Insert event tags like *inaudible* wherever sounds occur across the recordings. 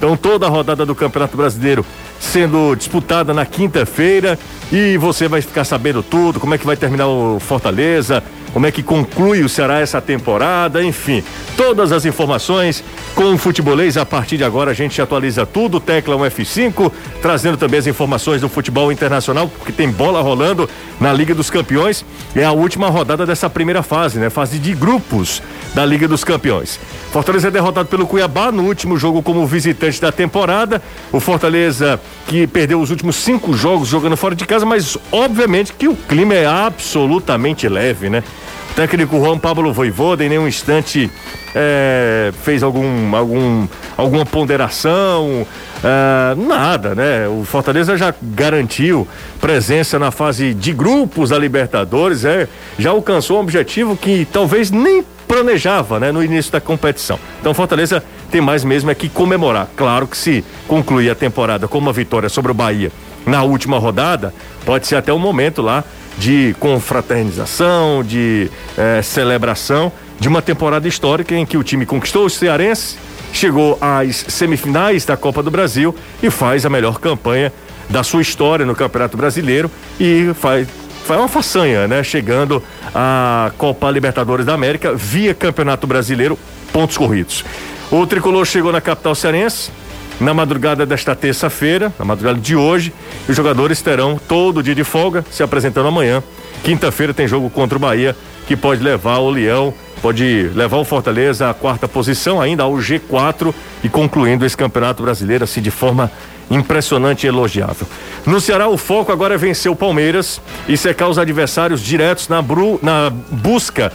Então toda a rodada do Campeonato Brasileiro sendo disputada na quinta-feira. E você vai ficar sabendo tudo, como é que vai terminar o Fortaleza, como é que conclui o Ceará essa temporada, enfim, todas as informações com o futebolês. A partir de agora a gente atualiza tudo, tecla um F5, trazendo também as informações do futebol internacional, porque tem bola rolando na Liga dos Campeões. É a última rodada dessa primeira fase, né? Fase de grupos da Liga dos Campeões. Fortaleza é derrotado pelo Cuiabá no último jogo como visitante da temporada. O Fortaleza que perdeu os últimos cinco jogos jogando fora de casa, mas obviamente que o clima é absolutamente leve, né? O técnico Juan Pablo Voivoda em nenhum instante é, fez algum, algum, alguma ponderação, é, nada, né? O Fortaleza já garantiu presença na fase de grupos da Libertadores, é, já alcançou um objetivo que talvez nem planejava, né, no início da competição. Então Fortaleza tem mais mesmo é que comemorar. Claro que se concluir a temporada com uma vitória sobre o Bahia na última rodada, pode ser até um momento lá de confraternização, de eh, celebração de uma temporada histórica em que o time conquistou o Cearense, chegou às semifinais da Copa do Brasil e faz a melhor campanha da sua história no Campeonato Brasileiro e faz foi uma façanha, né? Chegando à Copa Libertadores da América via Campeonato Brasileiro, pontos corridos. O tricolor chegou na capital cearense na madrugada desta terça-feira, na madrugada de hoje. Os jogadores terão todo o dia de folga, se apresentando amanhã. Quinta-feira tem jogo contra o Bahia, que pode levar o Leão, pode levar o Fortaleza à quarta posição, ainda ao G4 e concluindo esse campeonato brasileiro assim de forma impressionante e elogiável. No Ceará, o foco agora é vencer o Palmeiras e secar os adversários diretos na, bru, na busca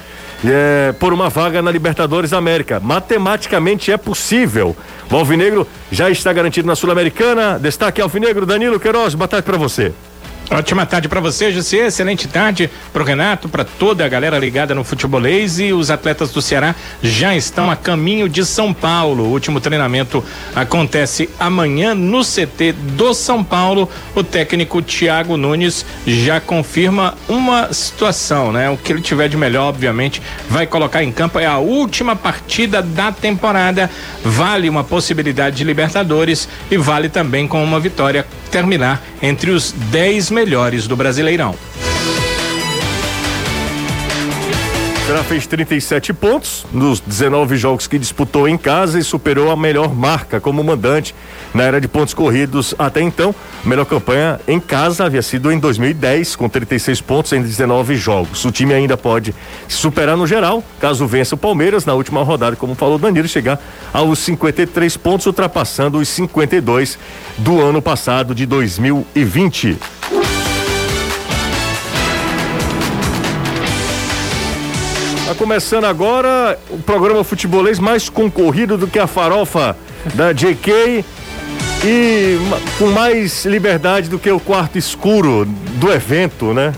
é, por uma vaga na Libertadores América. Matematicamente é possível. O Alvinegro já está garantido na Sul-Americana. Destaque Alvinegro, Danilo Queiroz, boa tarde para você. Ótima tarde para você, José. Excelente tarde para o Renato, para toda a galera ligada no futebolês e os atletas do Ceará já estão a caminho de São Paulo. O último treinamento acontece amanhã no CT do São Paulo. O técnico Thiago Nunes já confirma uma situação, né? O que ele tiver de melhor, obviamente, vai colocar em campo. É a última partida da temporada. Vale uma possibilidade de Libertadores e vale também com uma vitória terminar entre os 10 melhores do Brasileirão. Será fez 37 pontos nos 19 jogos que disputou em casa e superou a melhor marca como mandante na era de pontos corridos até então. A melhor campanha em casa havia sido em 2010, com 36 pontos em 19 jogos. O time ainda pode superar no geral, caso vença o Palmeiras na última rodada, como falou Danilo, chegar aos 53 pontos, ultrapassando os 52 do ano passado de 2020. Tá começando agora o programa futebolês mais concorrido do que a farofa da JK e com mais liberdade do que o quarto escuro do evento, né?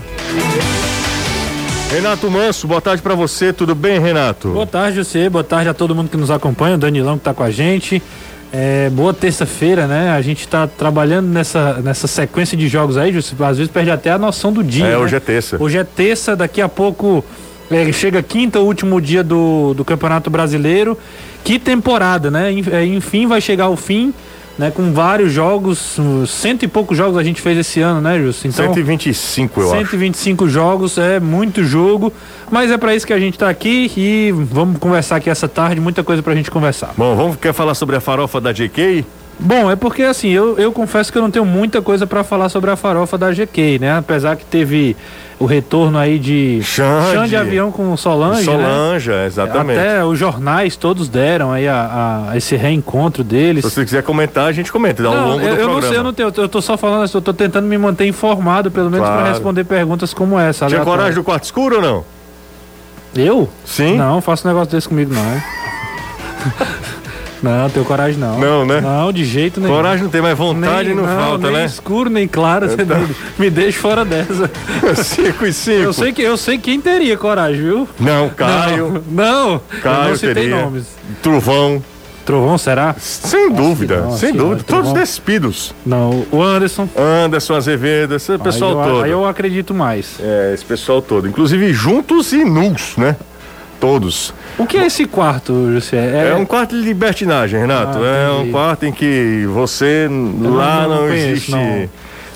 Renato Manso, boa tarde para você, tudo bem, Renato? Boa tarde, você, boa tarde a todo mundo que nos acompanha, o Danilão que tá com a gente. É, boa terça-feira, né? A gente está trabalhando nessa, nessa sequência de jogos aí, às vezes perde até a noção do dia. É, né? hoje é terça. Hoje é terça, daqui a pouco é, chega quinta, último dia do, do Campeonato Brasileiro. Que temporada, né? É, enfim, vai chegar o fim, né? Com vários jogos, cento e poucos jogos a gente fez esse ano, né, Justo? Então, 125, eu 125 acho. jogos, é muito jogo, mas é para isso que a gente está aqui e vamos conversar aqui essa tarde, muita coisa pra gente conversar. Bom, vamos quer falar sobre a farofa da JK? Bom, é porque assim, eu, eu confesso que eu não tenho muita coisa para falar sobre a farofa da GK, né? Apesar que teve o retorno aí de Xande, Xande de avião com Solange, Solange, né? exatamente. Até os jornais todos deram aí a, a, esse reencontro deles. Se você quiser comentar, a gente comenta, dá não, ao longo eu, do eu programa. Não sei, eu não tenho, eu tô só falando, eu tô tentando me manter informado, pelo menos Claro. para responder perguntas como essa. Tinha coragem do quarto escuro ou não? Eu? Sim? Não, faço um negócio desse comigo não. *laughs* não, tenho coragem não. Não, né? Não, de jeito nenhum. Coragem não tem, mas vontade nem, não, falta, nem né? escuro, nem claro, você Então. me, me deixa fora dessa. *laughs* cinco e cinco. Eu sei, que, eu sei quem teria coragem, viu? Não, Caio, Não, não, Caio não citei teria. nomes. Trovão. Trovão, será? Sem dúvida, não, sem dúvida. não, Todos Trovão. despidos. Não, o Anderson. Anderson Azevedo, esse pessoal aí, eu, todo. aí eu acredito mais. É, esse pessoal todo. Inclusive juntos e nus, né? Todos. O que é esse quarto, José? É, um quarto de libertinagem, Renato. Ah, é um quarto em que você lá não- não, não conheço, existe. não.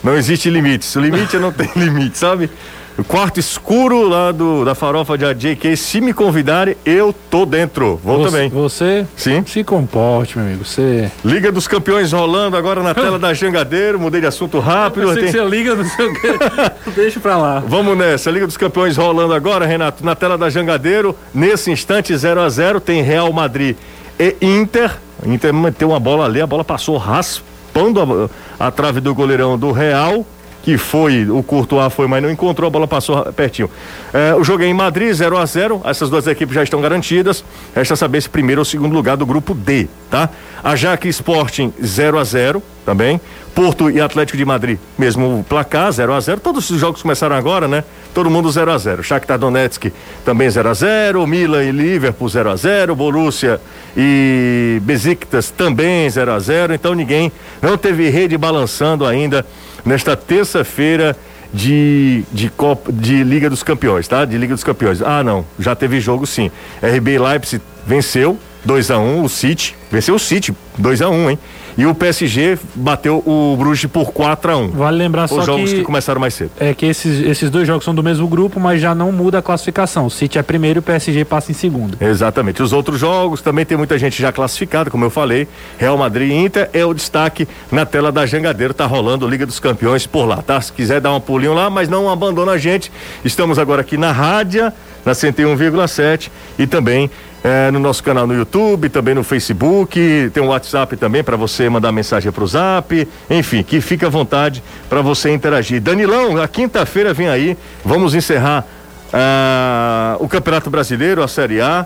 Não. existe limites. O limite é não *laughs* tem limite, sabe? O quarto escuro lá do, da farofa de JK, se me convidarem, eu tô dentro. Vou você, também. Você Sim. se comporte, meu amigo. Você. Liga dos Campeões rolando agora na tela da Jangadeiro. Mudei de assunto rápido. Que tem- você liga, não sei o quê. *laughs* Deixa pra lá. Vamos nessa, Liga dos Campeões rolando agora, Renato, na tela da Jangadeiro. Nesse instante, 0 a 0 tem Real Madrid e Inter. Inter meteu uma bola ali, a bola passou raspando a, a trave do goleirão do Real. Que foi, o Courtois foi, mas não encontrou, a bola passou pertinho. É, o jogo é em Madrid, 0 a 0 Essas duas equipes já estão garantidas. Resta saber se primeiro ou segundo lugar do grupo D, tá? Ajax Sporting 0 a 0 também. Porto e Atlético de Madrid, mesmo placar, 0 a 0 Todos os jogos começaram agora, né? Todo mundo 0 a 0 Shakhtar Donetsk também 0 a 0 Milan e Liverpool 0 a 0 Borussia e Besiktas também 0 a 0 Então ninguém não teve rede balançando ainda nesta terça-feira de, de, Copa, de Liga dos Campeões, tá? De Liga dos Campeões. Ah, não, já teve jogo sim. RB Leipzig venceu 2 a 1 o City, venceu o City 2 a 1 hein? E o PSG bateu o Bruges por 4 a 1 Vale lembrar só Os jogos que... que, começaram mais cedo. é que esses, esses dois jogos são do mesmo grupo, mas já não muda a classificação. O City é primeiro e o PSG passa em segundo. Exatamente. Os outros jogos também tem muita gente já classificada, como eu falei. Real Madrid e Inter é o destaque na tela da Jangadeiro. Tá rolando Liga dos Campeões por lá, tá? Se quiser dar um pulinho lá, mas não abandona a gente. Estamos agora aqui na rádio, na 101,7 e também é, no nosso canal no YouTube, também no Facebook, tem um WhatsApp também para você mandar mensagem pro Zap, enfim, que fica à vontade para você interagir. Danilão, a quinta-feira vem aí, vamos encerrar ah, o Campeonato Brasileiro, a Série A,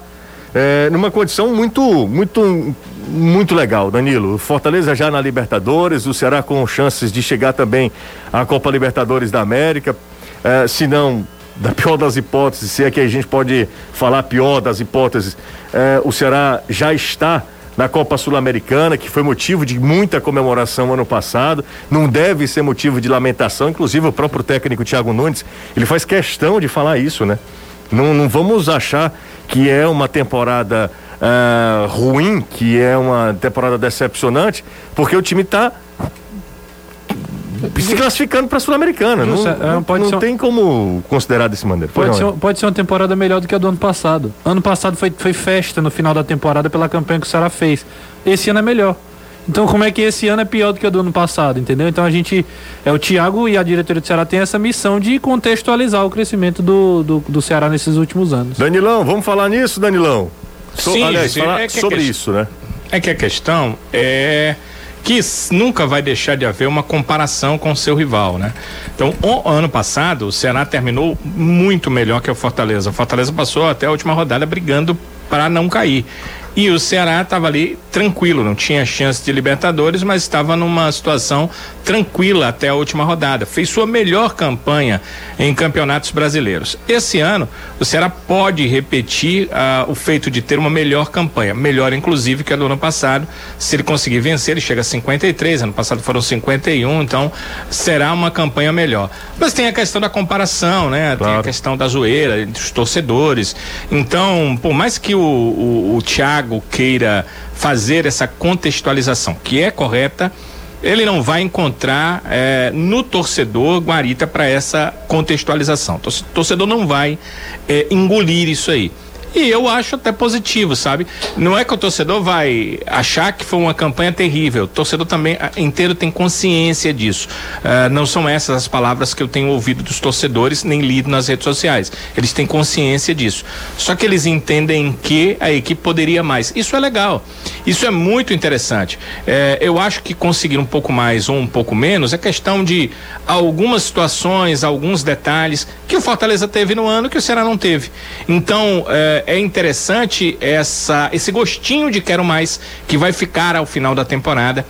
é, numa condição muito, muito, muito legal, Danilo. O Fortaleza já na Libertadores, o Ceará com chances de chegar também à Copa Libertadores da América, é, se não da pior das hipóteses, se é que a gente pode falar pior das hipóteses, é, o Ceará já está na Copa Sul-Americana, que foi motivo de muita comemoração ano passado, não deve ser motivo de lamentação, inclusive o próprio técnico Thiago Nunes, ele faz questão de falar isso, né? Não, não vamos achar que é uma temporada ah, ruim, que é uma temporada decepcionante, porque o time está se classificando para a Sul-Americana. Não, Justo, é, não, pode não ser um- tem como considerar desse maneira. Pode não, ser, pode ser uma temporada melhor do que a do ano passado. Ano passado foi, foi festa no final da temporada pela campanha que o Ceará fez. Esse ano é melhor. Então como é que esse ano é pior do que o do ano passado, entendeu? Então a gente, é o Thiago e a diretoria do Ceará tem essa missão de contextualizar o crescimento do, do, do Ceará nesses últimos anos. Danilão, vamos falar nisso, Danilão? So- Sim, aliás, sim, falar é que sobre questão- isso, né? É que a questão é que nunca vai deixar de haver uma comparação com seu rival, né? Então, o ano passado, o Ceará terminou muito melhor que o Fortaleza. O Fortaleza passou até a última rodada brigando para não cair. E o Ceará estava ali tranquilo, não tinha chance de Libertadores, mas estava numa situação tranquila até a última rodada. Fez sua melhor campanha em campeonatos brasileiros. Esse ano, o Ceará pode repetir ah, o feito de ter uma melhor campanha, melhor inclusive que a do ano passado. Se ele conseguir vencer, ele chega a 53, ano passado foram 51, então será uma campanha melhor. Mas tem a questão da comparação, né? Tem a Claro. questão da zoeira entre os torcedores. Então, por mais que o, o, o Thiago queira fazer essa contextualização, que é correta, ele não vai encontrar eh, no torcedor guarita para essa contextualização. Torcedor não vai eh, engolir isso aí. E eu acho até positivo, sabe? Não é que o torcedor vai achar que foi uma campanha terrível. O torcedor também ah, inteiro tem consciência disso. Ah, não são essas as palavras que eu tenho ouvido dos torcedores, nem lido nas redes sociais. Eles têm consciência disso. Só que eles entendem que a equipe poderia mais. Isso é legal. Isso é muito interessante. Eh, eu acho que conseguir um pouco mais ou um pouco menos é questão de algumas situações, alguns detalhes que o Fortaleza teve no ano que o Ceará não teve. Então, eh, é interessante essa, esse gostinho de quero mais que vai ficar ao final da temporada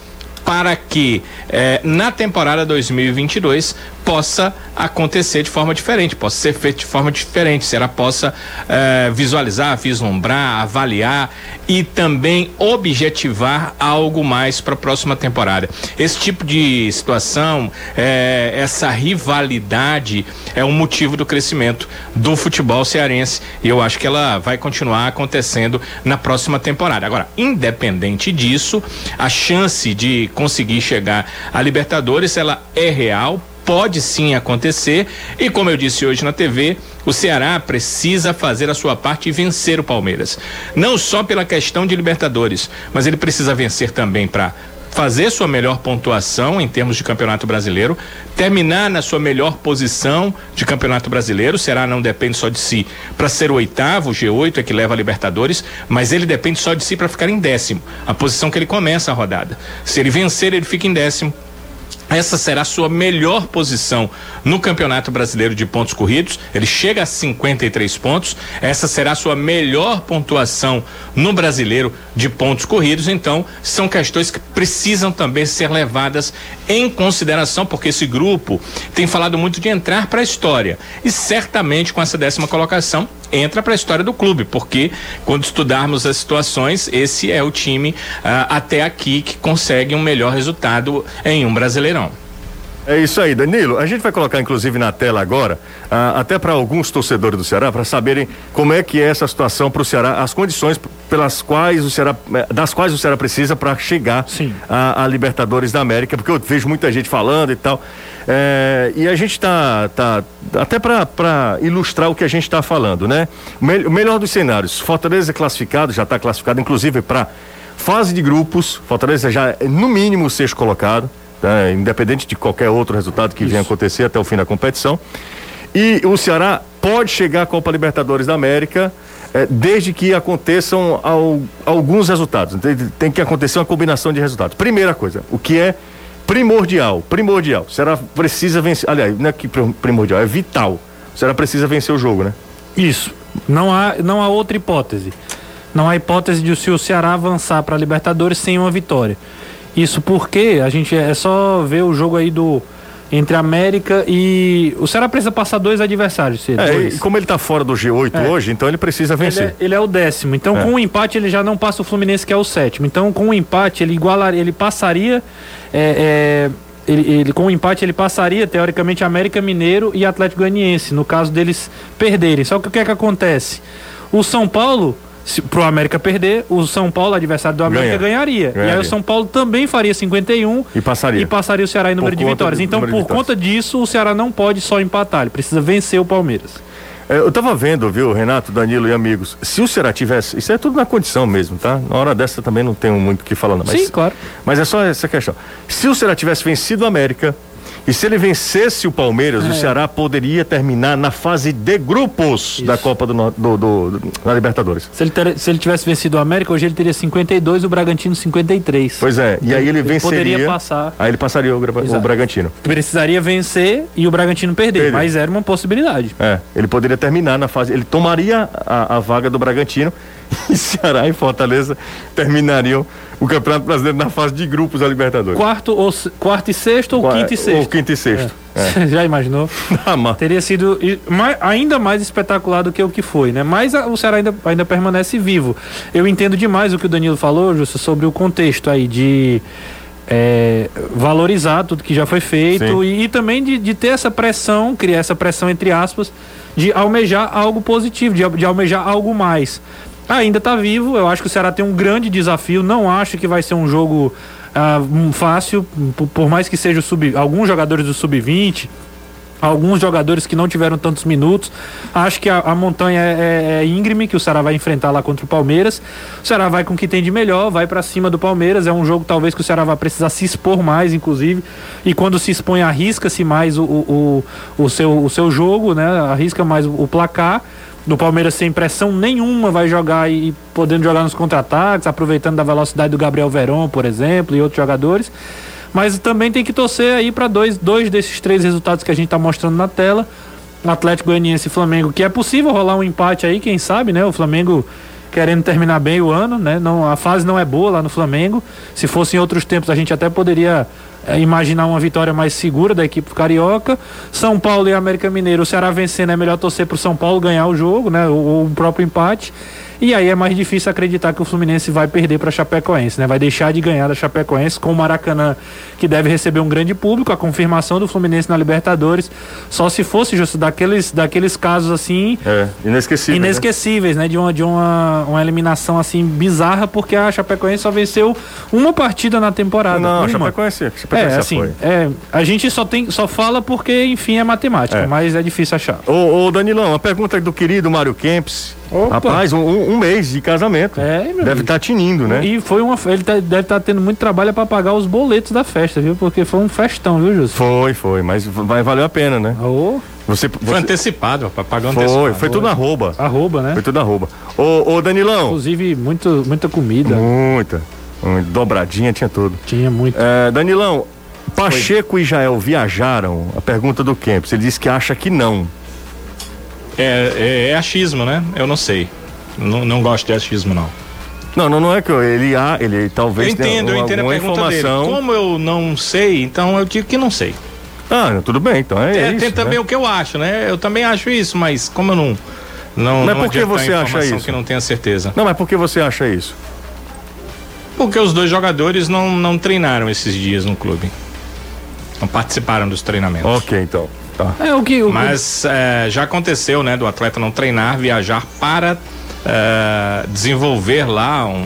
para que eh, na temporada 2022 possa acontecer de forma diferente, possa ser feito de forma diferente, se ela possa eh, visualizar, vislumbrar, avaliar e também objetivar algo mais para a próxima temporada. Esse tipo de situação, eh, essa rivalidade é um motivo do crescimento do futebol cearense e eu acho que ela vai continuar acontecendo na próxima temporada. Agora, independente disso, a chance de conseguir chegar à Libertadores ela é real pode sim acontecer. E como eu disse hoje na TV, o Ceará precisa fazer a sua parte e vencer o Palmeiras. Não só pela questão de Libertadores, mas ele precisa vencer também para fazer sua melhor pontuação em termos de Campeonato Brasileiro, terminar na sua melhor posição de Campeonato Brasileiro. O Ceará não depende só de si para ser o oitavo, o G8 é que leva a Libertadores, mas ele depende só de si para ficar em décimo, a posição que ele começa a rodada. Se ele vencer, ele fica em décimo essa será a sua melhor posição no Campeonato Brasileiro de pontos corridos. Ele chega a 53 pontos. Essa será a sua melhor pontuação no Brasileiro de pontos corridos. Então, são questões que precisam também ser levadas em consideração, porque esse grupo tem falado muito de entrar para a história. E certamente com essa décima colocação entra para a história do clube, porque quando estudarmos as situações, esse é o time ah, até aqui que consegue um melhor resultado em um Brasileirão. É isso aí, Danilo. A gente vai colocar inclusive na tela agora, ah, até para alguns torcedores do Ceará, para saberem como é que é essa situação para o Ceará, as condições pelas quais o Ceará, eh, das quais o Ceará precisa para chegar a, a, Libertadores da América, porque eu vejo muita gente falando e tal. É, e a gente está tá, até para ilustrar o que a gente está falando, né? O melhor dos cenários, Fortaleza é classificado, já está classificado, inclusive para fase de grupos. Fortaleza já é no mínimo sexto colocado tá? independente de qualquer outro resultado que Isso. venha acontecer até o fim da competição. E o Ceará pode chegar à Copa Libertadores da América eh, desde que aconteçam ao, alguns resultados. Tem, tem, que acontecer uma combinação de resultados. Primeira coisa, o que é primordial, primordial. O Ceará precisa vencer, aliás, não é que primordial, é vital. O Ceará precisa vencer o jogo, né? Isso. Não há, não há outra hipótese. Não há hipótese de se o Ceará avançar para a Libertadores sem uma vitória. Isso porque a gente é só ver o jogo aí do entre América e. O Ceará precisa passar dois adversários. É, dois. como ele está fora do G8 é. hoje, então ele precisa vencer. Ele é, ele é o décimo. Então, é. com o um empate, ele já não passa o Fluminense, que é o sétimo. Então, com o um empate, ele igualaria, ele passaria. É, é, ele, ele, com o empate, ele passaria, teoricamente, América Mineiro e Atlético Goianiense, no caso deles perderem. Só que o que é que acontece? O São Paulo se pro América perder, o São Paulo, adversário do América, Ganha. ganharia. ganharia. E aí o São Paulo também faria 51 e passaria. E passaria o Ceará em número por de vitórias. Então, por vitórias. conta disso, o Ceará não pode só empatar, ele precisa vencer o Palmeiras. É, eu tava vendo, viu, Renato, Danilo e amigos, se o Ceará tivesse, isso é tudo na condição mesmo, tá? Na hora dessa também não tenho muito o que falar, não. Mas, Sim, claro. Mas é só essa questão. Se o Ceará tivesse vencido o América, e se ele vencesse o Palmeiras, é. o Ceará poderia terminar na fase de grupos Isso. da Copa do, do, do, do da Libertadores. Se ele, ter, se ele tivesse vencido o América, hoje ele teria 52 e o Bragantino 53. Pois é, e aí ele, ele venceria. Poderia passar. Aí ele passaria o, o Bragantino. Precisaria vencer e o Bragantino perder, perder, mas era uma possibilidade. É, ele poderia terminar na fase. Ele tomaria a, a vaga do Bragantino *laughs* e Ceará e Fortaleza terminariam o Campeonato Brasileiro na fase de grupos da Libertadores. Quarto, ou, quarto e sexto ou Qua, quinto e sexto? Ou quinto e sexto. É. É. *laughs* Já imaginou? *laughs* Ah, Teria sido mais, ainda mais espetacular do que o que foi, né? Mas a, o Ceará ainda, ainda permanece vivo. Eu entendo demais o que o Danilo falou, Justo, sobre o contexto aí de é, valorizar tudo que já foi feito e, e, também de, de, ter essa pressão, criar essa pressão entre aspas, de almejar algo positivo, de, de almejar algo mais ainda está vivo. Eu acho que o Ceará tem um grande desafio. Não acho que vai ser um jogo uh, fácil, por, mais que seja sub, alguns jogadores do sub-20, alguns jogadores que não tiveram tantos minutos. Acho que a, a montanha é, é, é, íngreme que o Ceará vai enfrentar lá contra o Palmeiras. O Ceará vai com o que tem de melhor, vai para cima do Palmeiras. É um jogo talvez que o Ceará vai precisar se expor mais, inclusive. E quando se expõe, arrisca-se mais o, o, o, o, seu, o seu jogo, né? Arrisca mais o placar do Palmeiras sem pressão nenhuma vai jogar e podendo jogar nos contra-ataques, aproveitando da velocidade do Gabriel Verón, por exemplo, e outros jogadores. Mas também tem que torcer aí para dois, dois desses três resultados que a gente está mostrando na tela. Atlético Goianiense e Flamengo, que é possível rolar um empate aí, quem sabe, né? O Flamengo querendo terminar bem o ano, né? Não, a fase não é boa lá no Flamengo. Se fosse em outros tempos, a gente até poderia é, imaginar uma vitória mais segura da equipe carioca. São Paulo e América Mineiro, o Ceará vencendo é melhor torcer pro São Paulo ganhar o jogo, né? Ou o próprio empate. E aí é mais difícil acreditar que o Fluminense vai perder para a Chapecoense, né? Vai deixar de ganhar da Chapecoense com o Maracanã, que deve receber um grande público, a confirmação do Fluminense na Libertadores. Só se fosse justo daqueles, daqueles casos assim, É, inesquecível. né? inesquecíveis, né? De uma de uma, uma eliminação assim bizarra, porque a Chapecoense só venceu uma partida na temporada. Não, a uma. Chapecoense, a Chapecoense É, assim, é, a gente só tem só fala porque, enfim, é matemática, É. mas é difícil achar. Ô, ô Danilão, a pergunta do querido Mário Kempis. Opa. Rapaz, um, um mês de casamento. É, meu Deve estar tinindo, né? E foi uma. Ele tá- deve estar tendo muito trabalho para pagar os boletos da festa, viu? Porque foi um festão, viu, Júlio? Foi, foi, mas vai valer a pena, né? Ô, Você, Foi você antecipado, rapaz, pagou foi, antecipado. foi tudo na arroba. arroba, né? Foi tudo na arroba. Ô, ô Danilão, Inclusive, muito, muita comida. muita. Dobradinha tinha tudo. Tinha muito. É, Danilão, Pacheco e Jael viajaram? A pergunta do Kempis. Ele disse que acha que não. É, é, é achismo, né? Eu não sei. Não, não gosto de achismo, não. Não, não, não é que eu- ele, ah, ele Eu talvez entendo, eu tenha entendo a pergunta dele. informação. Como eu não sei, então eu digo que não sei. Ah, tudo bem, então é, É, isso. tem também né? o que eu acho, né? Eu também acho isso, mas como eu não. Não, Mas não por que você acha isso? que não tenha certeza. Não, mas por que você acha isso? Porque os dois jogadores não, não treinaram esses dias no clube. Não participaram dos treinamentos. Ok, então. Tá. É o que. O, Mas é, já aconteceu, né, do atleta não treinar, viajar para é, desenvolver lá um,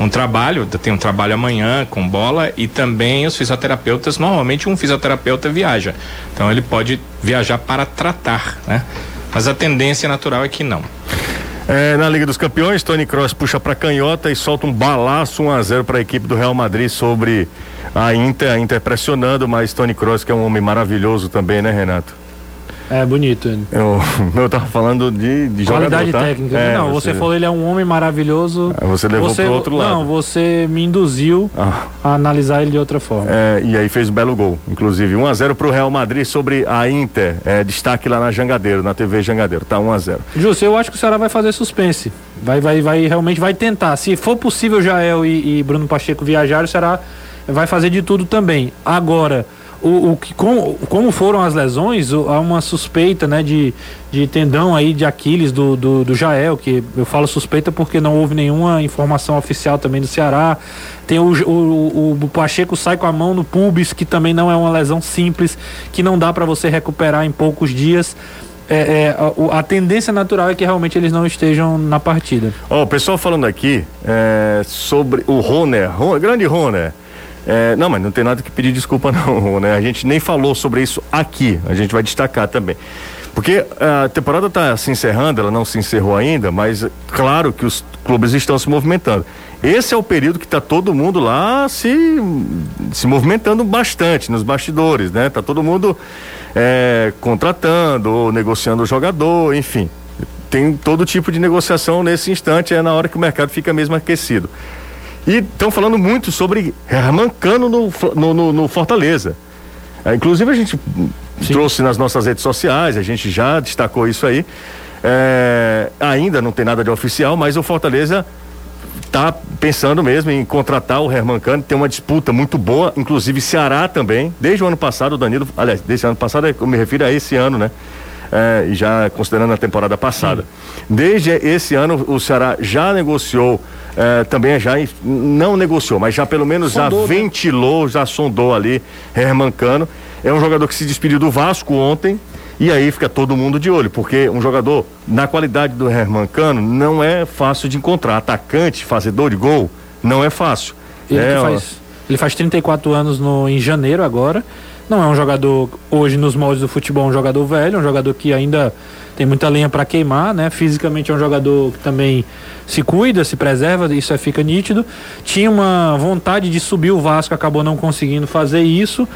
um, um trabalho. Tem um trabalho amanhã com bola e também os fisioterapeutas. Normalmente um fisioterapeuta viaja, então ele pode viajar para tratar, né? Mas a tendência natural é que não. É, na Liga dos Campeões, Tony Kroos puxa para canhota e solta um balaço 1 a 0 para a equipe do Real Madrid sobre a Inter, a Inter pressionando, mas Tony Kroos que é um homem maravilhoso também, né, Renato? É bonito. ele. Eu, *laughs* eu tava falando de, de Qualidade jogador, tá? técnica. É, não, você, falou ele é um homem maravilhoso. Ah, você levou pro outro lado. Não, você me induziu Ah, a analisar ele de outra forma. é, e aí fez um belo gol, inclusive 1 a 0 pro Real Madrid sobre a Inter, é, destaque lá na Jangadeiro, na TV Jangadeiro, tá 1 a 0. Justo, eu acho que o Ceará vai fazer suspense. Vai, vai, vai, realmente vai tentar. Se for possível Jael e, e Bruno Pacheco viajar, o Ceará vai fazer de tudo também. Agora, o, o que, como, como foram as lesões, há uma suspeita né, de, de tendão aí de Aquiles do, do, do Jael, que eu falo suspeita porque não houve nenhuma informação oficial também do Ceará. Tem o, o, o, Pacheco sai com a mão no pubis, que também não é uma lesão simples, que não dá para você recuperar em poucos dias. É, é, a, a tendência natural é que realmente eles não estejam na partida. Ó, o pessoal falando aqui é, sobre o Roner, Ron- grande Roner. É, não, mas não tem nada que pedir desculpa *laughs* não, Roner. A gente nem falou sobre isso aqui. A gente vai destacar também. Porque a temporada está se encerrando, ela não se encerrou ainda, mas é claro que os clubes estão se movimentando. Esse é o período que está todo mundo lá se, se movimentando bastante nos bastidores, né? Tá todo mundo é, contratando negociando o jogador, enfim tem todo tipo de negociação nesse instante, é na hora que o mercado fica mesmo aquecido. E estão falando muito sobre Herman Cano no, no, no- no Fortaleza. É, inclusive a gente hum, trouxe nas nossas redes sociais, a gente já destacou isso aí. É, ainda não tem nada de oficial, mas o Fortaleza está pensando mesmo em contratar o Herman Cano, tem uma disputa muito boa, inclusive Ceará também, desde o ano passado o Danilo, aliás, desde o ano passado eu me refiro a esse ano, né? É, já considerando a temporada passada. Desde esse ano o Ceará já negociou, é, também já não negociou, mas já pelo menos Sondou, já né? ventilou, já sondou ali Herman Cano. É um jogador que se despediu do Vasco ontem. E aí fica todo mundo de olho, porque um jogador na qualidade do Herman Cano não é fácil de encontrar. Atacante, fazedor de gol, não é fácil. Ele, é, faz, ele faz 34 anos no, em janeiro agora. Não é um jogador, hoje nos moldes do futebol, um jogador velho, um jogador que ainda tem muita lenha para queimar, né? Fisicamente é um jogador que também se cuida, se preserva, isso é, fica nítido. Tinha uma vontade de subir o Vasco, acabou não conseguindo fazer isso.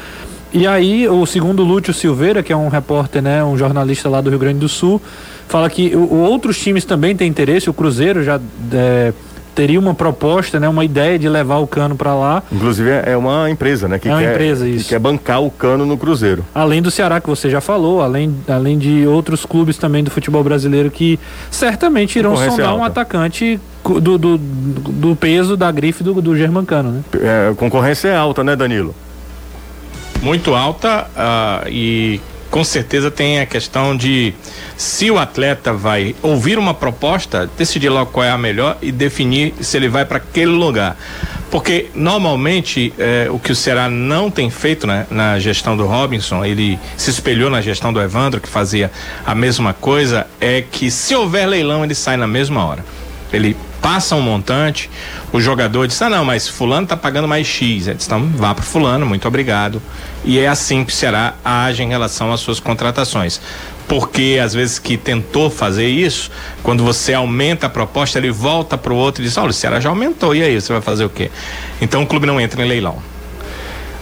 E aí, o segundo Lúcio Silveira, que é um repórter, né, um jornalista lá do Rio Grande do Sul, fala que o, outros times também têm interesse. O Cruzeiro já é, teria uma proposta, né, uma ideia de levar o Cano para lá. Inclusive é é uma empresa, né? Que É uma quer, empresa, que isso. quer bancar o Cano no Cruzeiro. Além do Ceará, que você já falou, além, além de outros clubes também do futebol brasileiro que certamente irão sondar um alta. atacante cu- do, do, do peso da grife do, do Germancano, né? É, a concorrência é alta, né, Danilo? muito alta uh, e com certeza tem a questão de se o atleta vai ouvir uma proposta, decidir logo qual é a melhor e definir se ele vai para aquele lugar. Porque normalmente eh, o que o Ceará não tem feito né, na gestão do Robinson, ele se espelhou na gestão do Evandro, que fazia a mesma coisa, é que se houver leilão, ele sai na mesma hora. Ele passa um montante, o jogador diz: Ah, não, mas Fulano tá pagando mais X. Diz, então vá para Fulano, muito obrigado. E é assim que o Ceará age em relação às suas contratações. Porque às vezes que tentou fazer isso, quando você aumenta a proposta, ele volta para o outro e diz: Olha, o Ceará já aumentou, e aí você vai fazer o quê? Então o clube não entra em leilão.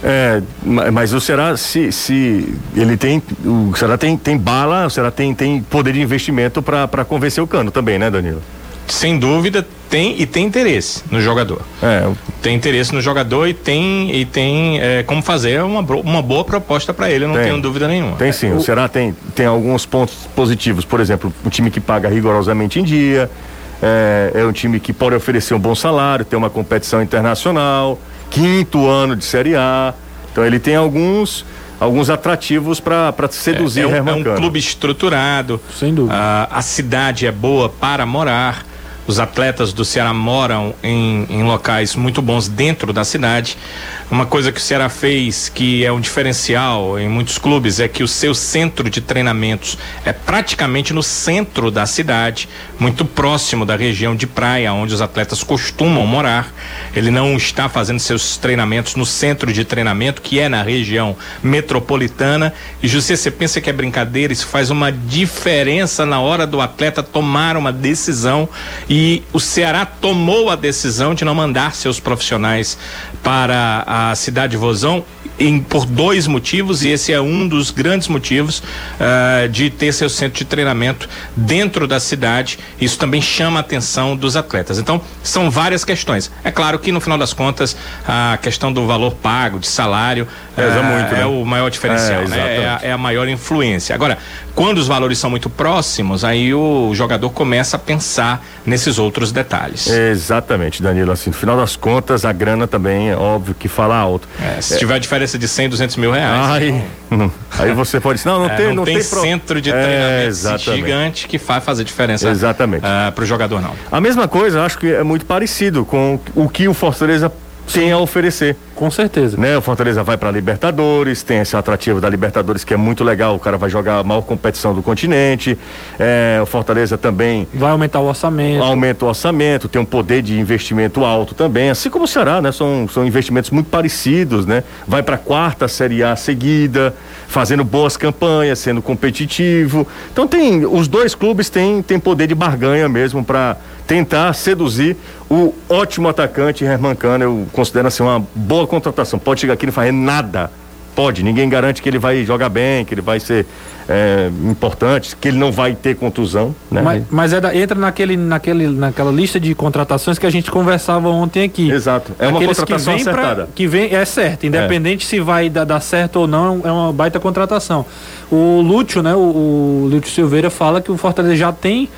É, mas o Ceará, se, se ele tem, o Ceará tem, tem bala, o Ceará tem, tem poder de investimento para convencer o Cano também, né, Danilo? Sem dúvida tem e tem interesse no jogador. É. Tem interesse no jogador e tem e tem é, como fazer uma, uma boa proposta para ele, eu não tem. tenho dúvida nenhuma. Tem sim, o, o Ceará tem, tem alguns pontos positivos, por exemplo, um time que paga rigorosamente em dia, é, é um time que pode oferecer um bom salário, tem uma competição internacional, quinto ano de Série A, então ele tem alguns alguns atrativos para seduzir é, é um, é um clube estruturado. Sem dúvida. A, a cidade é boa para morar. Os atletas do Ceará moram em, em locais muito bons dentro da cidade. Uma coisa que o Ceará fez que é um diferencial em muitos clubes é que o seu centro de treinamentos é praticamente no centro da cidade, muito próximo da região de praia onde os atletas costumam morar. Ele não está fazendo seus treinamentos no centro de treinamento, que é na região metropolitana. E José, você pensa que é brincadeira? Isso faz uma diferença na hora do atleta tomar uma decisão. E o Ceará tomou a decisão de não mandar seus profissionais para a cidade de Vozão em, por dois motivos, e esse é um dos grandes motivos uh, de ter seu centro de treinamento dentro da cidade. Isso também chama a atenção dos atletas. Então, são várias questões. É claro que, no final das contas, a questão do valor pago, de salário, uh, muito, né? é o maior diferencial, é, né? é, a, é a maior influência. Agora, quando os valores são muito próximos, aí o jogador começa a pensar nesses outros detalhes. Exatamente, Danilo. Assim, no final das contas, a grana também é óbvio que fala alto. É, se é. tiver a diferença de 100, 200 mil reais. Aí, não, *laughs* aí você pode dizer, não, não é, tem, não, não tem, tem centro de treinamento é, gigante que vai fazer diferença. Exatamente. Uh, para o jogador não. A mesma coisa, acho que é muito parecido com o que o Fortaleza tem a oferecer. Com certeza. Né? O Fortaleza vai para a Libertadores, tem esse atrativo da Libertadores que é muito legal, o cara vai jogar a maior competição do continente. É, o Fortaleza também. Vai aumentar o orçamento. Aumenta o orçamento, tem um poder de investimento alto também, assim como o Ceará, né? São, são investimentos muito parecidos, né? Vai para a quarta Série A seguida, fazendo boas campanhas, sendo competitivo. Então tem. Os dois clubes têm, têm poder de barganha mesmo para tentar seduzir o ótimo atacante Herman Cano. Eu considero assim uma boa contratação. Pode chegar aqui e não fazer nada. Pode, ninguém garante que ele vai jogar bem, que ele vai ser é, importante, que ele não vai ter contusão. Né? Mas, mas é da, entra naquele, naquele, naquela lista de contratações que a gente conversava ontem aqui. Exato. É uma Aqueles contratação que vem acertada. Pra, que vem, é certo, independente é. se vai dar, dar, certo ou não, é uma baita contratação. O Lúcio, né? O, o Lúcio Silveira fala que o Fortaleza já tem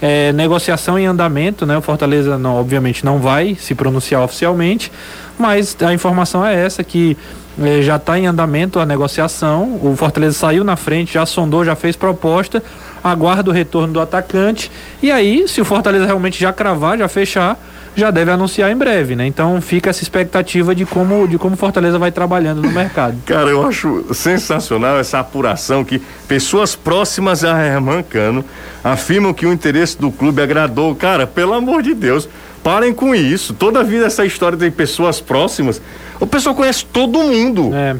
é, negociação em andamento, né? O Fortaleza não, obviamente não vai se pronunciar oficialmente, mas a informação é essa que é, já está em andamento a negociação. O Fortaleza saiu na frente, já sondou, já fez proposta, aguarda o retorno do atacante e aí, se o Fortaleza realmente já cravar, já fechar, já deve anunciar em breve, né? Então fica essa expectativa de como de como Fortaleza vai trabalhando no mercado. *laughs* Cara, eu acho sensacional essa apuração que pessoas próximas a Herman Cano afirmam que o interesse do clube agradou. Cara, pelo amor de Deus, parem com isso. Toda vida essa história de pessoas próximas. O pessoal conhece todo mundo. É.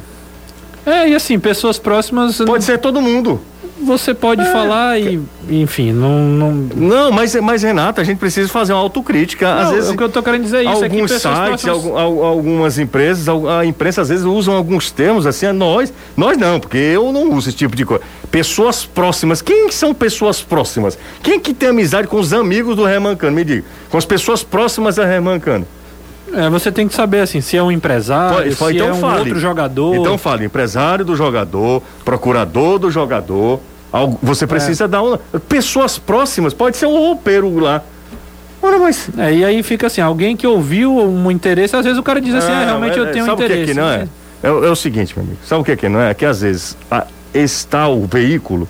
É, e assim, pessoas próximas. Pode ser todo mundo você pode é, falar e, enfim, não. Não, não mas, mas, Renata, a gente precisa fazer uma autocrítica. Não, às vezes, o que eu tô querendo dizer é isso. Alguns é sites, próximas... algumas empresas, a imprensa às vezes usam alguns termos assim, nós, nós não, porque eu não uso esse tipo de coisa. Pessoas próximas. Quem são pessoas próximas? Quem que tem amizade com os amigos do Remancano? Me diga. Com as pessoas próximas a Remancano. É, você tem que saber assim, se é um empresário, pode, se então é um fale. outro jogador. Então fale, empresário do jogador, procurador do jogador. Você precisa é. dar uma. Pessoas próximas, pode ser um roupeiro lá. Ora, mas... É, e aí fica assim, alguém que ouviu um interesse, às vezes o cara diz assim, ah, realmente eu tenho um interesse. Que, que não é? é, é o seguinte, meu amigo. Sabe o que é que não é? É que às vezes a, está o veículo,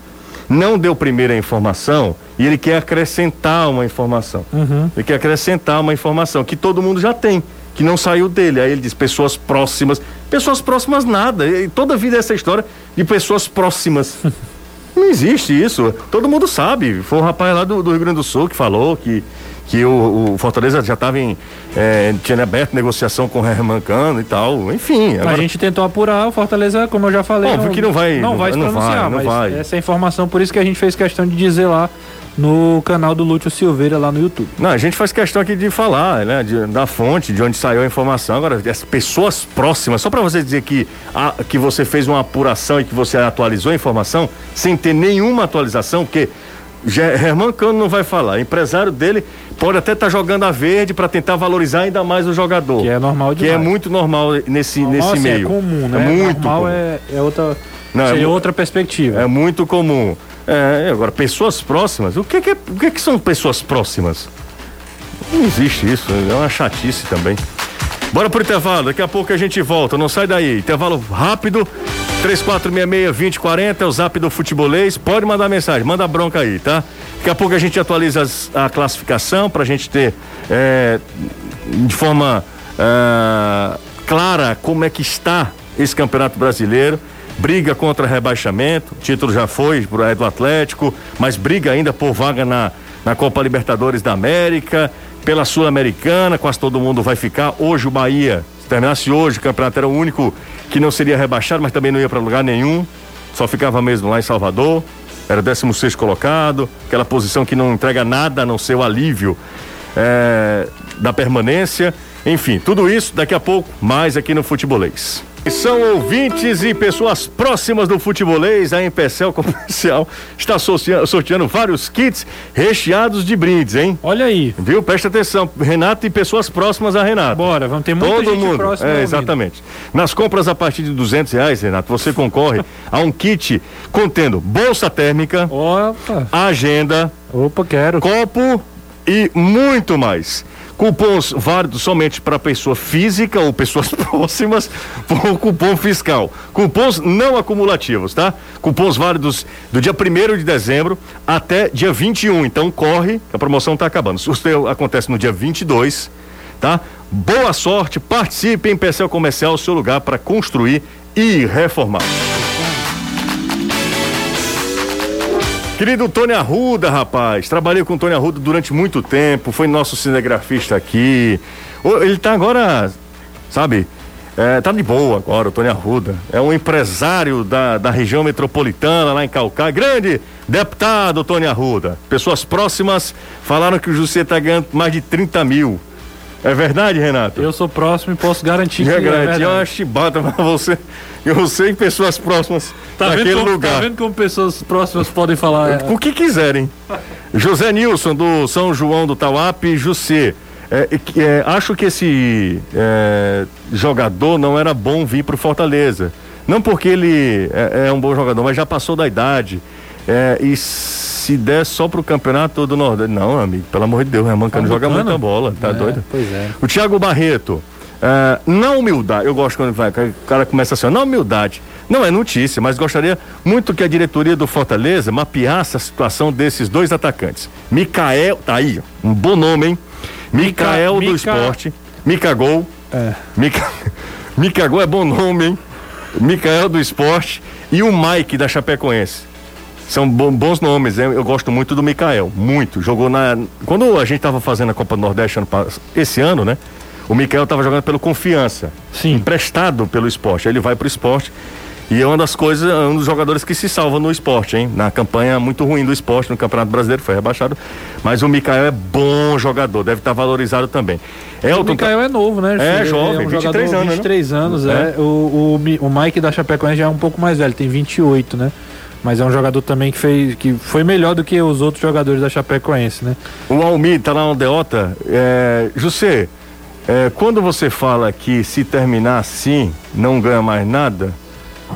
não deu primeira informação e ele quer acrescentar uma informação. Uhum. Ele quer acrescentar uma informação que todo mundo já tem, que não saiu dele. Aí ele diz pessoas próximas. Pessoas próximas nada. E toda vida é essa história de pessoas próximas. *laughs* não existe isso. Todo mundo sabe. Foi um rapaz lá do, do Rio Grande do Sul que falou que que o, o Fortaleza já estava em. É, tinha aberto negociação com o Herman Cano e tal. Enfim. Agora... A gente tentou apurar, o Fortaleza, como eu já falei. Óbvio não, que não vai. Não, não vai se pronunciar, não vai, não vai. essa é informação, por isso que a gente fez questão de dizer lá no canal do Lúcio Silveira lá no YouTube. Não, a gente faz questão aqui de falar, né, de, da fonte, de onde saiu a informação. Agora, as pessoas próximas, só para você dizer que, a, que você fez uma apuração e que você atualizou a informação, sem ter nenhuma atualização, porque Herman Cano não vai falar. O empresário dele pode até estar tá jogando a verde para tentar valorizar ainda mais o jogador. Que é normal demais. Que é muito normal nesse, normal, nesse assim, é meio. É comum, né? É muito normal comum. É, é outra. Não, é, outra perspectiva. É muito comum. É, agora, pessoas próximas. O que, que, é, o que, que são pessoas próximas? Não existe isso, é uma chatice também. Bora pro intervalo, daqui a pouco a gente volta, não sai daí. Intervalo rápido, 3466-2040 é o zap do futebolês. Pode mandar mensagem, manda bronca aí, tá? Daqui a pouco a gente atualiza as, a classificação pra gente ter é, de forma é, clara como é que está esse campeonato brasileiro. Briga contra rebaixamento, título já foi é do Atlético, mas briga ainda por vaga na, na Copa Libertadores da América pela Sul-Americana, quase todo mundo vai ficar. Hoje o Bahia, se terminasse hoje, o campeonato era o único que não seria rebaixado, mas também não ia para lugar nenhum. Só ficava mesmo lá em Salvador. Era 16 colocado, aquela posição que não entrega nada a não ser o alívio é, da permanência. Enfim, tudo isso daqui a pouco, mais aqui no Futebolês. São ouvintes e pessoas próximas do futebolês. A Empecel Comercial está sorteando vários kits recheados de brindes, hein? Olha aí. Viu? Presta atenção. Renato e pessoas próximas a Renato. Bora, vamos ter muita Todo gente mundo. próxima. É, exatamente. Nas compras a partir de duzentos reais, Renato, você concorre a um kit contendo bolsa térmica, Opa. agenda, Opa, quero. copo e muito mais. Cupons válidos somente para pessoa física ou pessoas *laughs* próximas por cupom fiscal. Cupons não acumulativos, tá? Cupons válidos do dia 1 de dezembro até dia 21. Então corre, a promoção está acabando. O sorteio acontece no dia 22, tá? Boa sorte, participe em PCL Comercial, seu lugar para construir e reformar. Querido Tony Arruda, rapaz. Trabalhei com o Tony Arruda durante muito tempo. Foi nosso cinegrafista aqui. Ele tá agora, sabe? É, tá de boa agora, o Tony Arruda. É um empresário da, da região metropolitana, lá em Calcaia. Grande deputado Tony Arruda. Pessoas próximas falaram que o José tá ganhando mais de 30 mil. É verdade, Renato? Eu sou próximo e posso garantir que é verdade. É uma chibata pra você. Eu sei pessoas próximas tá daquele como, lugar. Tá vendo como pessoas próximas podem falar? É... O que quiserem. José Nilson, do São João do Tauap, José. É, é, acho que esse é, jogador não era bom vir pro Fortaleza. Não porque ele é, é, um bom jogador, mas já passou da idade. É, e se der só pro campeonato do Nordeste. Não, amigo, pelo amor de Deus, Herman Cano joga muita bola, tá É, doido? Pois é. O Thiago Barreto. é, na humildade, eu gosto quando vai, o cara começa assim, na humildade. Não é notícia, mas gostaria muito que a diretoria do Fortaleza mapeasse a situação desses dois atacantes. Micael, tá aí, um bom nome, hein? Micael do Mica- esporte. Micagol. É. Mica, *laughs* Micagol é bom nome, hein? Micael do esporte e o Mike da Chapecoense. São bo- bons nomes, eu gosto muito do Mikael, muito. Jogou na. Quando a gente estava fazendo a Copa do Nordeste ano esse ano, né? O Mikael estava jogando pelo Confiança, Sim. emprestado pelo esporte. Aí ele vai pro esporte e é uma das coisas, é um dos jogadores que se salva no esporte, hein? Na campanha muito ruim do esporte no Campeonato Brasileiro, foi rebaixado. Mas o Mikael é bom jogador, deve estar valorizado também. O Elton. Mikael é novo, né? É, Ele jovem, um 23 jogador, anos, né? 23 anos, É. é. O, o, o Mike da Chapecoense já é um pouco mais velho, tem 28, né? Mas é um jogador também que fez que foi melhor do que os outros jogadores da Chapecoense, né? O Almir tá lá no Deota. É, José, é, quando você fala que se terminar assim, não ganha mais nada,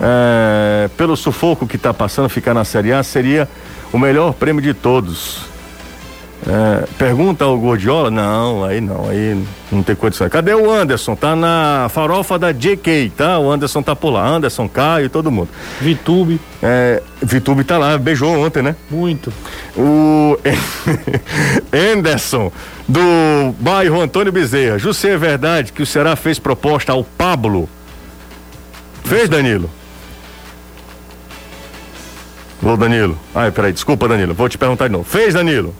é, pelo sufoco que está passando, ficar na Série A seria o melhor prêmio de todos. É, pergunta ao Gordiola? Não, aí não, aí não tem condição. Cadê o Anderson? Tá na farofa da JK, tá? O Anderson tá por lá. Anderson, Caio, todo mundo. Vitube. É, Vitube tá lá, beijou ontem, né? Muito. O *laughs* Anderson, do bairro Antônio Bezerra. José, é verdade que o Ceará fez proposta ao Pablo? Fez, Danilo? Ô, Danilo. Ai, peraí, desculpa, Danilo. Vou te perguntar de novo. Fez, Danilo?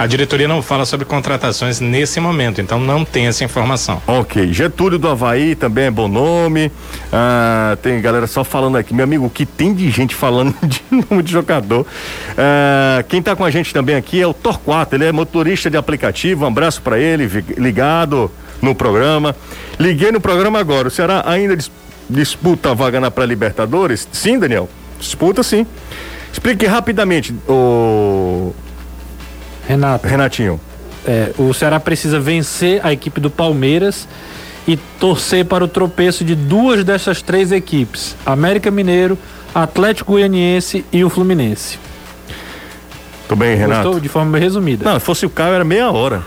A diretoria não fala sobre contratações nesse momento, então não tem essa informação. Ok. Getúlio do Havaí também é bom nome. Ah, tem galera só falando aqui. Meu amigo, o que tem de gente falando *laughs* de nome de jogador. Ah, quem está com a gente também aqui é o Torquato. Ele é motorista de aplicativo. Um abraço para ele, ligado no programa. Liguei no programa agora. O Ceará ainda dis disputa a vaga na pré-Libertadores? Sim, Daniel. Disputa sim. Explique rapidamente, o. Renato. Renatinho. É, o Ceará precisa vencer a equipe do Palmeiras e torcer para o tropeço de duas dessas três equipes: América Mineiro, Atlético Goianiense e o Fluminense. Tudo bem, Renato. Gostou de forma resumida. Não, se fosse o Caio era meia hora.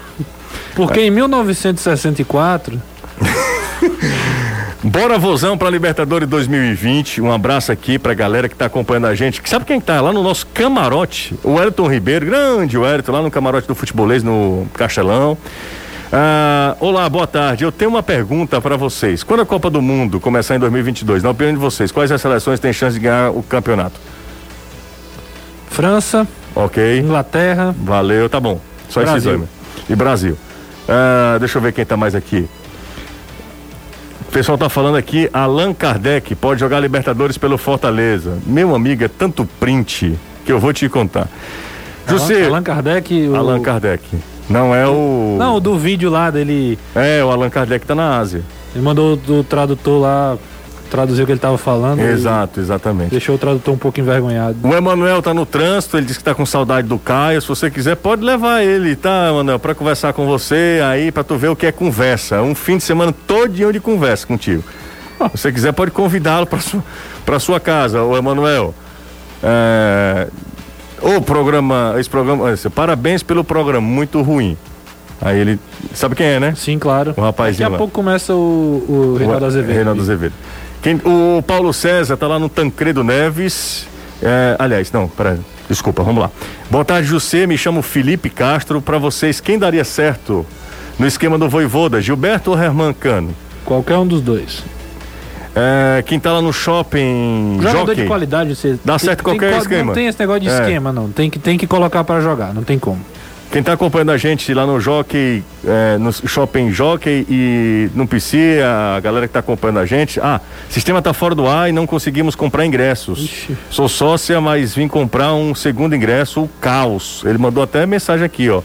Porque é. em 1964 Bora vozão para Libertadores 2020. Um abraço aqui pra galera que tá acompanhando a gente. Sabe quem tá lá no nosso camarote? O Elton Ribeiro, grande o Elton, lá no camarote do futebolês no Castelão. Ah, olá, boa tarde. Eu tenho uma pergunta para vocês. Quando a Copa do Mundo começar em 2022, na opinião de vocês, quais as seleções têm chance de ganhar o campeonato? França. Ok. Inglaterra. Valeu, tá bom. Só Brasil. esses dois. E Brasil. Ah, deixa eu ver quem tá mais aqui. O pessoal tá falando aqui, Allan Kardec pode jogar Libertadores pelo Fortaleza. Meu amigo, é tanto print que eu vou te contar. José. Allan Kardec. O... Allan Kardec. Não é o. Não, do vídeo lá dele. É, o Allan Kardec tá na Ásia. Ele mandou o tradutor lá traduzir o que ele estava falando. Exato, exatamente. Deixou o tradutor um pouco envergonhado. O Emanuel tá no trânsito, ele disse que tá com saudade do Caio. Se você quiser, pode levar ele, tá, Emanuel, para conversar com você aí, para tu ver o que é conversa. Um fim de semana todinho de conversa contigo. Se você quiser, pode convidá-lo para sua, pra sua casa, o Emanuel. É... O programa, esse programa, parabéns pelo programa, muito ruim. Aí ele, sabe quem é, né? Sim, claro. O rapazinho Daqui a lá. pouco começa o, o Reinaldo Azevedo. Reinaldo Azevedo. Quem, o Paulo César tá lá no Tancredo Neves. É, aliás, não, peraí. Desculpa, vamos lá. Boa tarde, José. Me chamo Felipe Castro. Para vocês, quem daria certo no esquema do Voivoda, Gilberto ou Herman Cano? Qualquer um dos dois. É, quem tá lá no shopping. Jogador Jockey, de qualidade, você. Dá tem, certo qualquer tem, esquema. Não tem esse negócio de é. esquema, não. Tem que, tem que colocar para jogar, não tem como. Quem está acompanhando a gente lá no Jockey, é, no Shopping Jockey e no PC, a galera que está acompanhando a gente. Ah, sistema está fora do ar e não conseguimos comprar ingressos. Ixi. Sou sócia, mas vim comprar um segundo ingresso, o caos. Ele mandou até mensagem aqui, ó.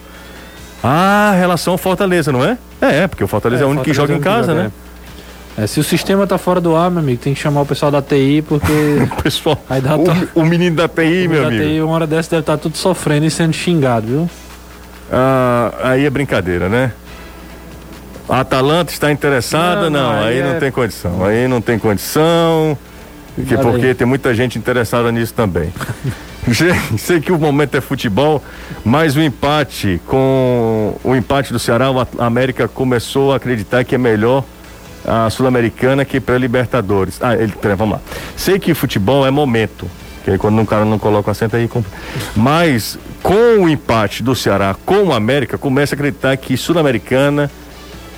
Ah, relação Fortaleza, não é? É, porque o Fortaleza é, é o único que joga é em casa, né? É, se o sistema tá fora do ar, meu amigo, tem que chamar o pessoal da TI, porque. *laughs* o pessoal. Aí dá o, o menino da TI, o meu da amigo. TI, uma hora dessa deve estar tá tudo sofrendo e sendo xingado, viu? Ah, aí é brincadeira, né? A Atalanta está interessada? Não, não, não aí, aí é... não tem condição. Aí não tem condição. Que, porque tem muita gente interessada nisso também. *laughs* Sei que o momento é futebol, mas o empate com o empate do Ceará, a América começou a acreditar que é melhor a Sul-Americana que para Libertadores. Ah, ele, pera, vamos lá. Sei que futebol é momento, que aí quando um cara não coloca o assento aí. Mas com o empate do Ceará com o América, começa a acreditar que Sul-Americana.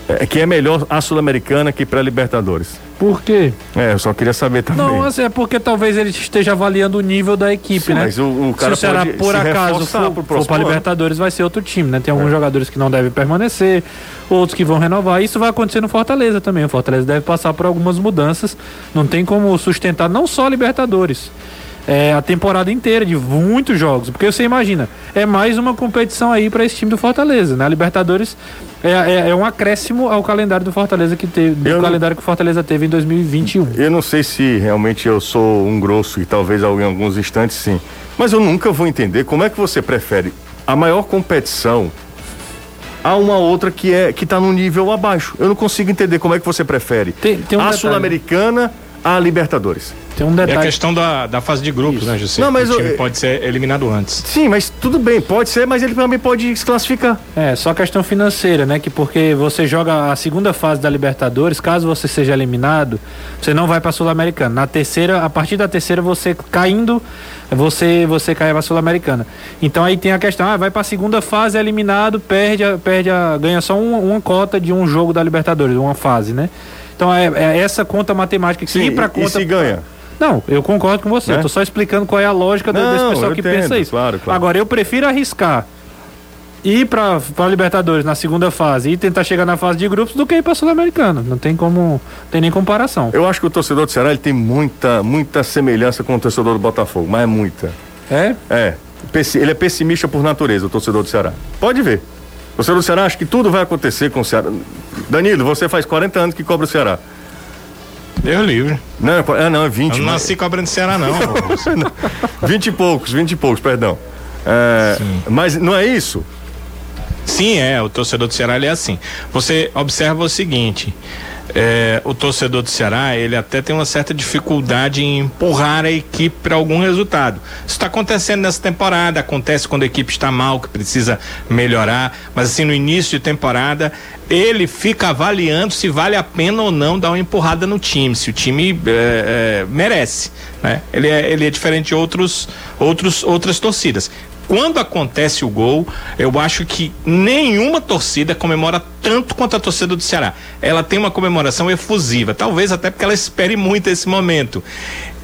É, que é melhor a Sul-Americana que pré-Libertadores. Por quê? É, eu só queria saber também. Não, assim, é porque talvez ele esteja avaliando o nível da equipe, Sim, né? Mas o, o cara se o Ceará, por acaso, for, for para Libertadores, vai ser outro time, né? Tem alguns é. jogadores que não devem permanecer, outros que vão renovar. Isso vai acontecer no Fortaleza também. O Fortaleza deve passar por algumas mudanças. Não tem como sustentar não só a Libertadores é, a temporada inteira de muitos jogos. Porque você imagina, é mais uma competição aí para esse time do Fortaleza, né? A Libertadores é, é, é, um acréscimo ao calendário do Fortaleza que teve, do eu calendário não, que o Fortaleza teve em 2021. Eu não sei se realmente eu sou um grosso e talvez em alguns instantes sim, mas eu nunca vou entender como é que você prefere a maior competição a uma outra que é que está no nível abaixo. Eu não consigo entender como é que você prefere. Tem, tem um a Sul-Americana à Libertadores. Tem um É a detalhe. questão da, da fase de grupos, né, José? Não, mas o time eu- pode ser eliminado antes. Sim, mas tudo bem, pode ser, mas ele também pode se classificar. É, só questão financeira, né? Que porque você joga a segunda fase da Libertadores, caso você seja eliminado, você não vai pra Sul-Americana. Na terceira, a partir da terceira, você caindo, você você cai pra Sul-Americana. Então aí tem a questão, ah, vai pra segunda fase, é eliminado, perde, a- perde a, ganha só um- uma cota de um jogo da Libertadores, uma fase, né? Então é, é essa conta matemática que ir e- conta. e se ganha? Não, eu concordo com você. Né? Tô só explicando qual é a lógica Não, desse pessoal que entendo, pensa isso. claro, claro. Agora, eu prefiro arriscar ir pra, pra Libertadores na segunda fase e tentar chegar na fase de grupos do que ir pra Sul-Americana. Não tem como. tem nem comparação. Eu acho que o torcedor do Ceará ele tem muita, muita semelhança com o torcedor do Botafogo, mas é muita. É? É. Ele é pessimista por natureza, o torcedor do Ceará. Pode ver. Torcedor do Ceará acha que tudo vai acontecer com o Ceará. Danilo, você faz 40 anos que cobra o Ceará. Deus livre. Não, é, é, não, é 20. Eu não mas- nasci cobrando Ceará, não. Augusto. 20 e poucos, 20 e poucos, perdão. É, mas não é isso? Sim, é. O torcedor do Ceará é assim. Você observa o seguinte: é, o torcedor do Ceará ele até tem uma certa dificuldade em empurrar a equipe para algum resultado. Isso está acontecendo nessa temporada. Acontece quando a equipe está mal, que precisa melhorar. Mas assim no início de temporada ele fica avaliando se vale a pena ou não dar uma empurrada no time, se o time é, é, merece. Né? Ele, é, ele é diferente de outros, outros, outras torcidas. Quando acontece o gol, eu acho que nenhuma torcida comemora tanto quanto a torcida do Ceará. Ela tem uma comemoração efusiva, talvez até porque ela espere muito esse momento.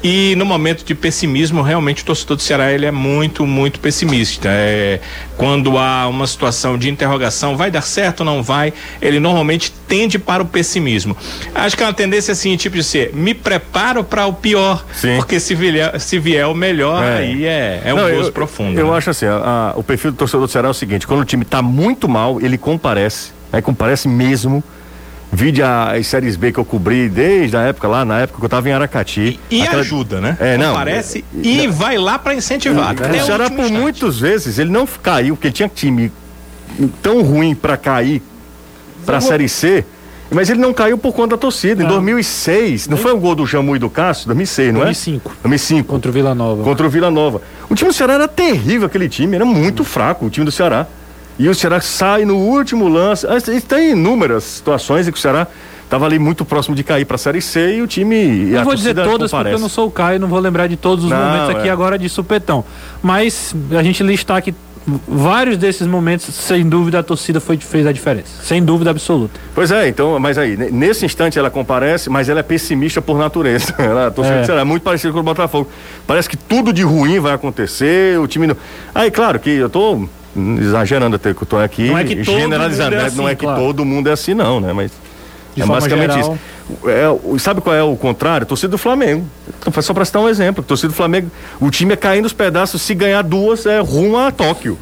E no momento de pessimismo, realmente o torcedor do Ceará ele é muito, muito pessimista. É, quando há uma situação de interrogação, vai dar certo ou não vai, ele normalmente tende para o pessimismo. Acho que é uma tendência assim, tipo de ser, me preparo para o pior, Sim. porque se vier, se vier o melhor, É. aí é, é um Não, gozo eu, profundo. Eu né? acho assim, a- a- o perfil do torcedor do Ceará é o seguinte, quando o time tá muito mal, ele comparece, né, comparece mesmo. Vide a- as séries B que eu cobri desde a época lá, na época que eu tava em Aracati. E Aquela- ajuda, né? É, não, Parece é, e vai lá para incentivar. O Ceará, por instante. muitas vezes, ele não caiu, porque ele tinha time tão ruim pra cair pra Série C, mas ele não caiu por conta da torcida. Em Não. 2006, não foi um gol do Jamu e do Cássio? 2006, não é? 2005. 2005. Contra o Vila Nova. Contra o Vila Nova. O time do Ceará era terrível, aquele time, era muito fraco o time do Ceará. E o Ceará sai no último lance. Ah, Tem inúmeras situações em que o Ceará estava ali muito próximo de cair para a Série C e o time. Não vou dizer todas porque comparece. eu não sou o Caio, não vou lembrar de todos os Não, momentos aqui é. agora de supetão. Mas a gente listar aqui vários desses momentos, sem dúvida a torcida foi, fez a diferença. Sem dúvida absoluta. Pois é, então, mas aí, ne- nesse instante ela comparece, mas ela é pessimista por natureza. *laughs* Ela, a torcida É. Ceará é muito parecida com o Botafogo. Parece que tudo de ruim vai acontecer, o time não. Aí, claro que eu tô exagerando até que eu tô aqui, Não é que generalizando, é né? não assim, é que claro. todo mundo é assim, não, né? Mas De é basicamente geral. isso. É, sabe qual é o contrário? Torcida do Flamengo. Então, Só para citar um exemplo. Torcida do Flamengo, o time é caindo os pedaços, se ganhar duas, é rumo a Tóquio.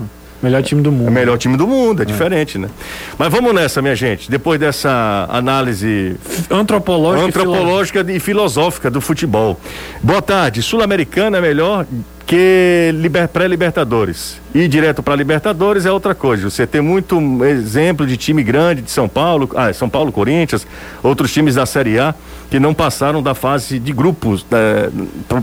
Melhor time do mundo. É o melhor time do mundo, é, diferente, né? Mas vamos nessa, minha gente. Depois dessa análise Antropológico. e antropológica e filosófica do futebol. Boa tarde. Sul-Americana é melhor que liber- pré-Libertadores. Ir direto para Libertadores é outra coisa. Você tem muito exemplo de time grande de São Paulo, ah, São Paulo, Corinthians, outros times da Série A que não passaram da fase de grupos, eh,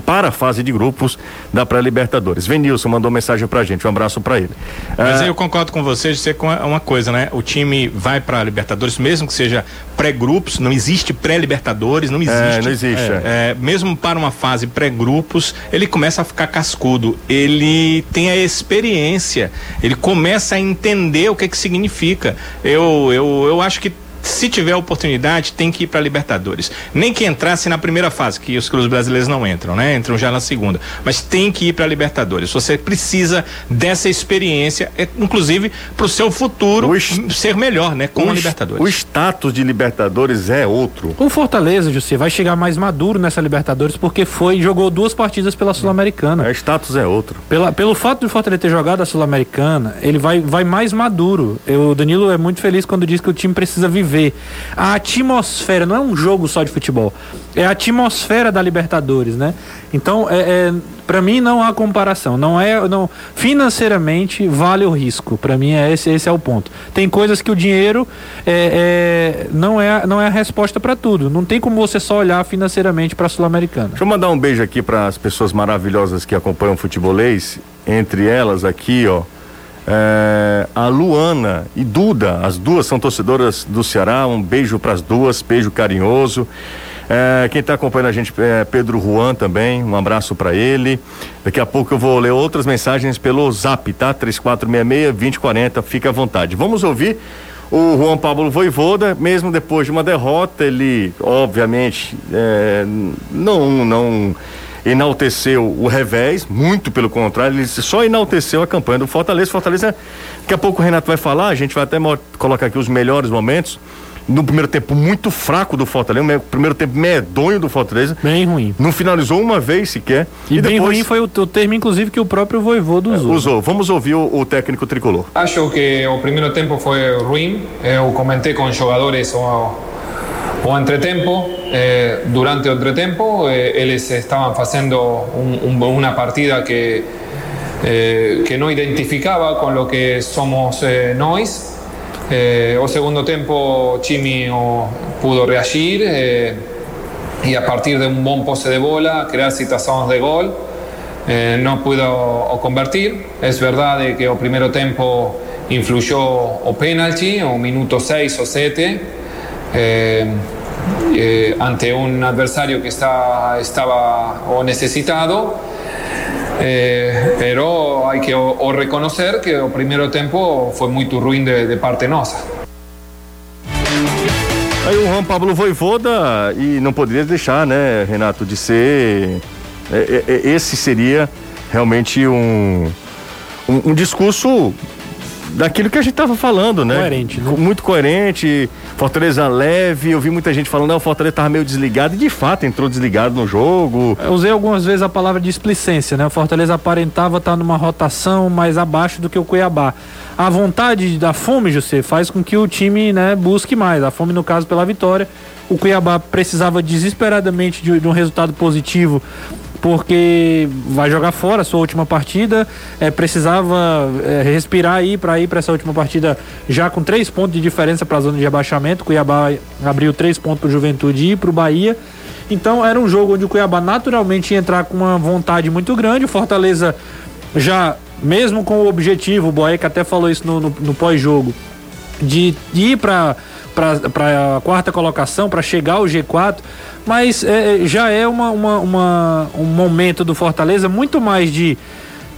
para a fase de grupos da pré-Libertadores. Venilson mandou mensagem pra gente. Um abraço para ele. Mas Ah, aí eu concordo com você ser com uma coisa, né? O time vai para Libertadores, mesmo que seja pré-grupos, não existe pré-Libertadores, não existe. não existe, É, é, mesmo para uma fase pré-grupos, ele começa a ficar cascudo. Ele tem a experiência, ele começa a entender o que que significa. Eu, eu, eu acho que se tiver oportunidade, tem que ir para Libertadores. Nem que entrasse na primeira fase, que os clubes brasileiros não entram, né? Entram já na segunda. Mas tem que ir para Libertadores. Você precisa dessa experiência, é, inclusive para o seu futuro O ser melhor, né? Com o a es- Libertadores. O status de Libertadores é outro. O Fortaleza, José, vai chegar mais maduro nessa Libertadores porque foi jogou duas partidas pela Sul-Americana. O status é outro. Pela, pelo fato do Fortaleza ter jogado a Sul-Americana, ele vai, vai mais maduro. Eu, o Danilo é muito feliz quando diz que o time precisa viver ver a atmosfera, não é um jogo só de futebol, é a atmosfera da Libertadores, né? Então, é, é para mim não há comparação, não é, não financeiramente vale o risco. Para mim é esse, esse é o ponto. Tem coisas que o dinheiro é, é não é não é a resposta para tudo. Não tem como você só olhar financeiramente para a sul-americana. Deixa eu mandar um beijo aqui para as pessoas maravilhosas que acompanham o futebolês, entre elas aqui, ó. É, a Luana e Duda, as duas são torcedoras do Ceará. Um beijo para as duas, beijo carinhoso. É, quem está acompanhando a gente é Pedro Juan também, um abraço para ele. Daqui a pouco eu vou ler outras mensagens pelo zap, tá? 3466-2040, fica à vontade. Vamos ouvir o Juan Pablo Voivoda, mesmo depois de uma derrota, ele, obviamente, é, não, não enalteceu o revés, muito pelo contrário, ele só enalteceu a campanha do Fortaleza. Fortaleza, daqui a pouco o Renato vai falar, a gente vai até colocar aqui os melhores momentos. No primeiro tempo muito fraco do Fortaleza, o primeiro tempo medonho do Fortaleza. Bem ruim. Não finalizou uma vez sequer. E, e bem depois... ruim foi o, o, termo, inclusive, que o próprio Voivodo usou. É, usou. Vamos ouvir o, o, técnico tricolor. Acho que o primeiro tempo foi ruim. Eu comentei com os jogadores o, o entretempo. Eh, durante o entretempo, eh, eles estavam fazendo um, um, uma partida que, eh, que não identificava com o que somos eh. Eh, o segundo tiempo Chimi pudo reagir eh, a partir de un buen pose de bola crear situaciones de gol. Eh, no pudo convertir. Es verdad que el primer tiempo influyó o penalti, o minuto 6 o 7, ante un adversario que está, estaba o necesitado. Eh, pero hay que o, o, reconocer que o primeiro tempo foi muito ruim de, de parte nossa. Aí o Juan Pablo Voivoda, e não poderia deixar, né, Renato, de ser. É, é, esse seria realmente um, um, um discurso daquilo que a gente estava falando, né? Coerente, né? Muito coerente, Fortaleza leve, eu vi muita gente falando, não, o Fortaleza estava meio desligado, e de fato entrou desligado no jogo. Eu usei algumas vezes a palavra displicência, né? O Fortaleza aparentava estar numa rotação mais abaixo do que o Cuiabá. A vontade da fome, José, faz com que o time, né, busque mais. A fome, no caso, pela vitória. O Cuiabá precisava desesperadamente de, de um resultado positivo porque vai jogar fora a sua última partida, é, precisava é, respirar aí para ir para essa última partida já com três pontos de diferença para a zona de rebaixamento. Cuiabá abriu três pontos para o Juventude e para o Bahia. Então era um jogo onde o Cuiabá naturalmente ia entrar com uma vontade muito grande. O Fortaleza já, mesmo com o objetivo, o Boeck até falou isso no, no, no pós-jogo, de ir para para a quarta colocação, para chegar ao G4, mas é, é, já é uma, uma, uma, um momento do Fortaleza muito mais de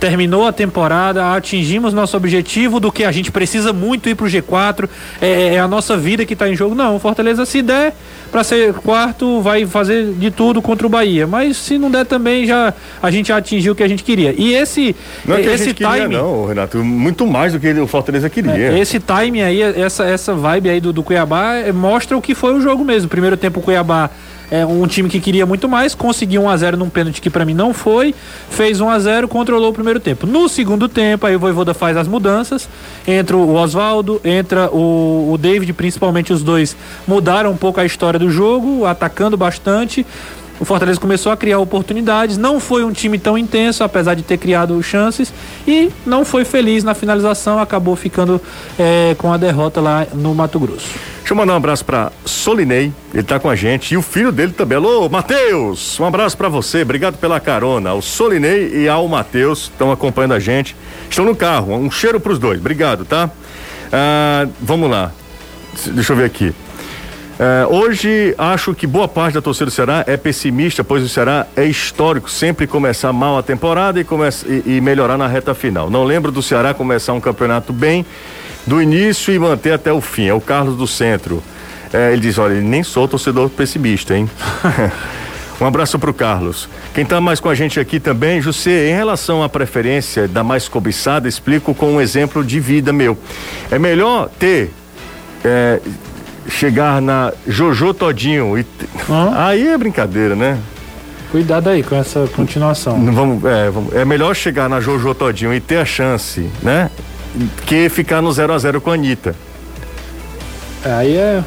terminou a temporada, atingimos nosso objetivo do que a gente precisa muito ir pro G4, é, é a nossa vida que está em jogo. Não, o Fortaleza se der para ser quarto, vai fazer de tudo contra o Bahia, mas se não der também já a gente já atingiu o que a gente queria. E esse não é que esse time queria, não, Renato, muito mais do que o Fortaleza queria. É, esse time aí, essa essa vibe aí do, do Cuiabá é, mostra o que foi o jogo mesmo. Primeiro tempo o Cuiabá é um time que queria muito mais, conseguiu 1 a 0 num pênalti que para mim não foi, fez 1 a 0, controlou o primeiro tempo. No segundo tempo, aí o Voivoda faz as mudanças, entra o Oswaldo, entra o, o David, principalmente os dois mudaram um pouco a história do jogo, atacando bastante. O Fortaleza começou a criar oportunidades, não foi um time tão intenso, apesar de ter criado chances, e não foi feliz na finalização, acabou ficando é, com a derrota lá no Mato Grosso. Deixa eu mandar um abraço para Solinei, ele tá com a gente, e o filho dele também. Alô, Matheus, um abraço para você, obrigado pela carona. O Solinei e ao Matheus estão acompanhando a gente, estão no carro, um cheiro para os dois, obrigado, tá? Ah, vamos lá, deixa eu ver aqui. É, hoje acho que boa parte da torcida do Ceará é pessimista, pois o Ceará é histórico sempre começar mal a temporada e, começa, e, e melhorar na reta final. Não lembro do Ceará começar um campeonato bem do início e manter até o fim. É o Carlos do Centro. É, ele diz: olha, nem sou torcedor pessimista, hein? *laughs* um abraço para o Carlos. Quem está mais com a gente aqui também, José, em relação à preferência da mais cobiçada, explico com um exemplo de vida meu. É melhor ter. É, chegar na Jojo Todinho e aí é brincadeira, né? Cuidado aí com essa continuação. Vamos, é, vamos, é melhor chegar na Jojo Todinho e ter a chance, né? Que ficar no 0 a 0 com a Anitta. É,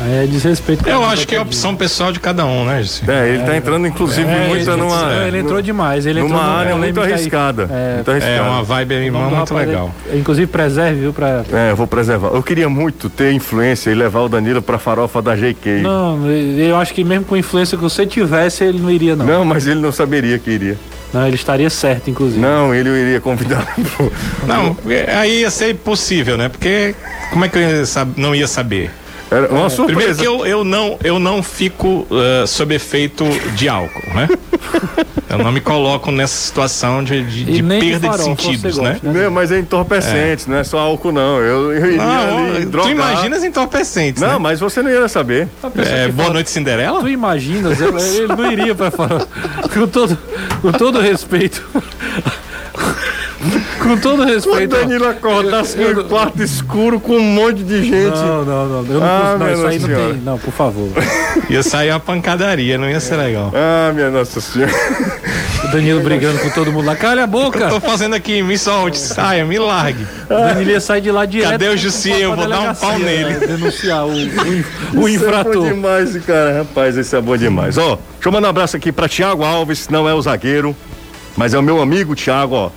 aí é É desrespeito. com Eu a acho que é opção pessoal de cada um, né, Gissi? É, ele tá entrando, inclusive, É, muito ele, numa. é, ele entrou demais. Ele entrou numa área eu muito arriscada. É, muito arriscada. É uma vibe aí o nome do muito rapaz, legal. é- inclusive preserve, viu? Pra... É, eu vou preservar. Eu queria muito ter influência e levar o Danilo pra farofa da JK. Não, eu acho que mesmo com a influência que você tivesse, ele não iria, não. Não, mas ele não saberia que iria. Não, ele estaria certo, inclusive. Não, ele iria convidar. *laughs* pro- Não, é, aí ia ser impossível, né? Porque como é que eu não ia saber? Era uma Primeiro surpresa. que eu, eu, não, eu não fico eh, sob efeito de álcool, né? *laughs* eu não me coloco nessa situação de, de, de nem de perda de sentidos, né? gosta, Não, mas é entorpecente, não é só álcool, não. Eu, eu iria Não, ali tu drogar. imagina as entorpecentes, Não, né? mas você não ia saber. É, boa noite, Cinderela? Tu imaginas, ele, ele não iria pra falar. Com todo, com todo respeito. *laughs* com todo O respeito. ó. Danilo acordasse Eu- eu- no quarto escuro com um monte de gente. Não, não, não. Eu não, Ah, posso- não isso aí não tem. Não, por favor. *laughs* Ia sair uma pancadaria, não ia ser legal. Ah, minha Nossa Senhora. O Danilo brigando com todo mundo lá. Cala a boca! Tô fazendo aqui, me solte, saia, me largue. O Danilo ia sair de lá direto. Cadê o Jussier? Eu vou dar um pau nele. né? Denunciar o, o, o Isso é infrator. bom demais, esse cara. Rapaz, esse é bom demais. Ó, deixa eu mandar um abraço aqui pra Thiago Alves, não é o zagueiro, mas é o meu amigo Thiago, ó.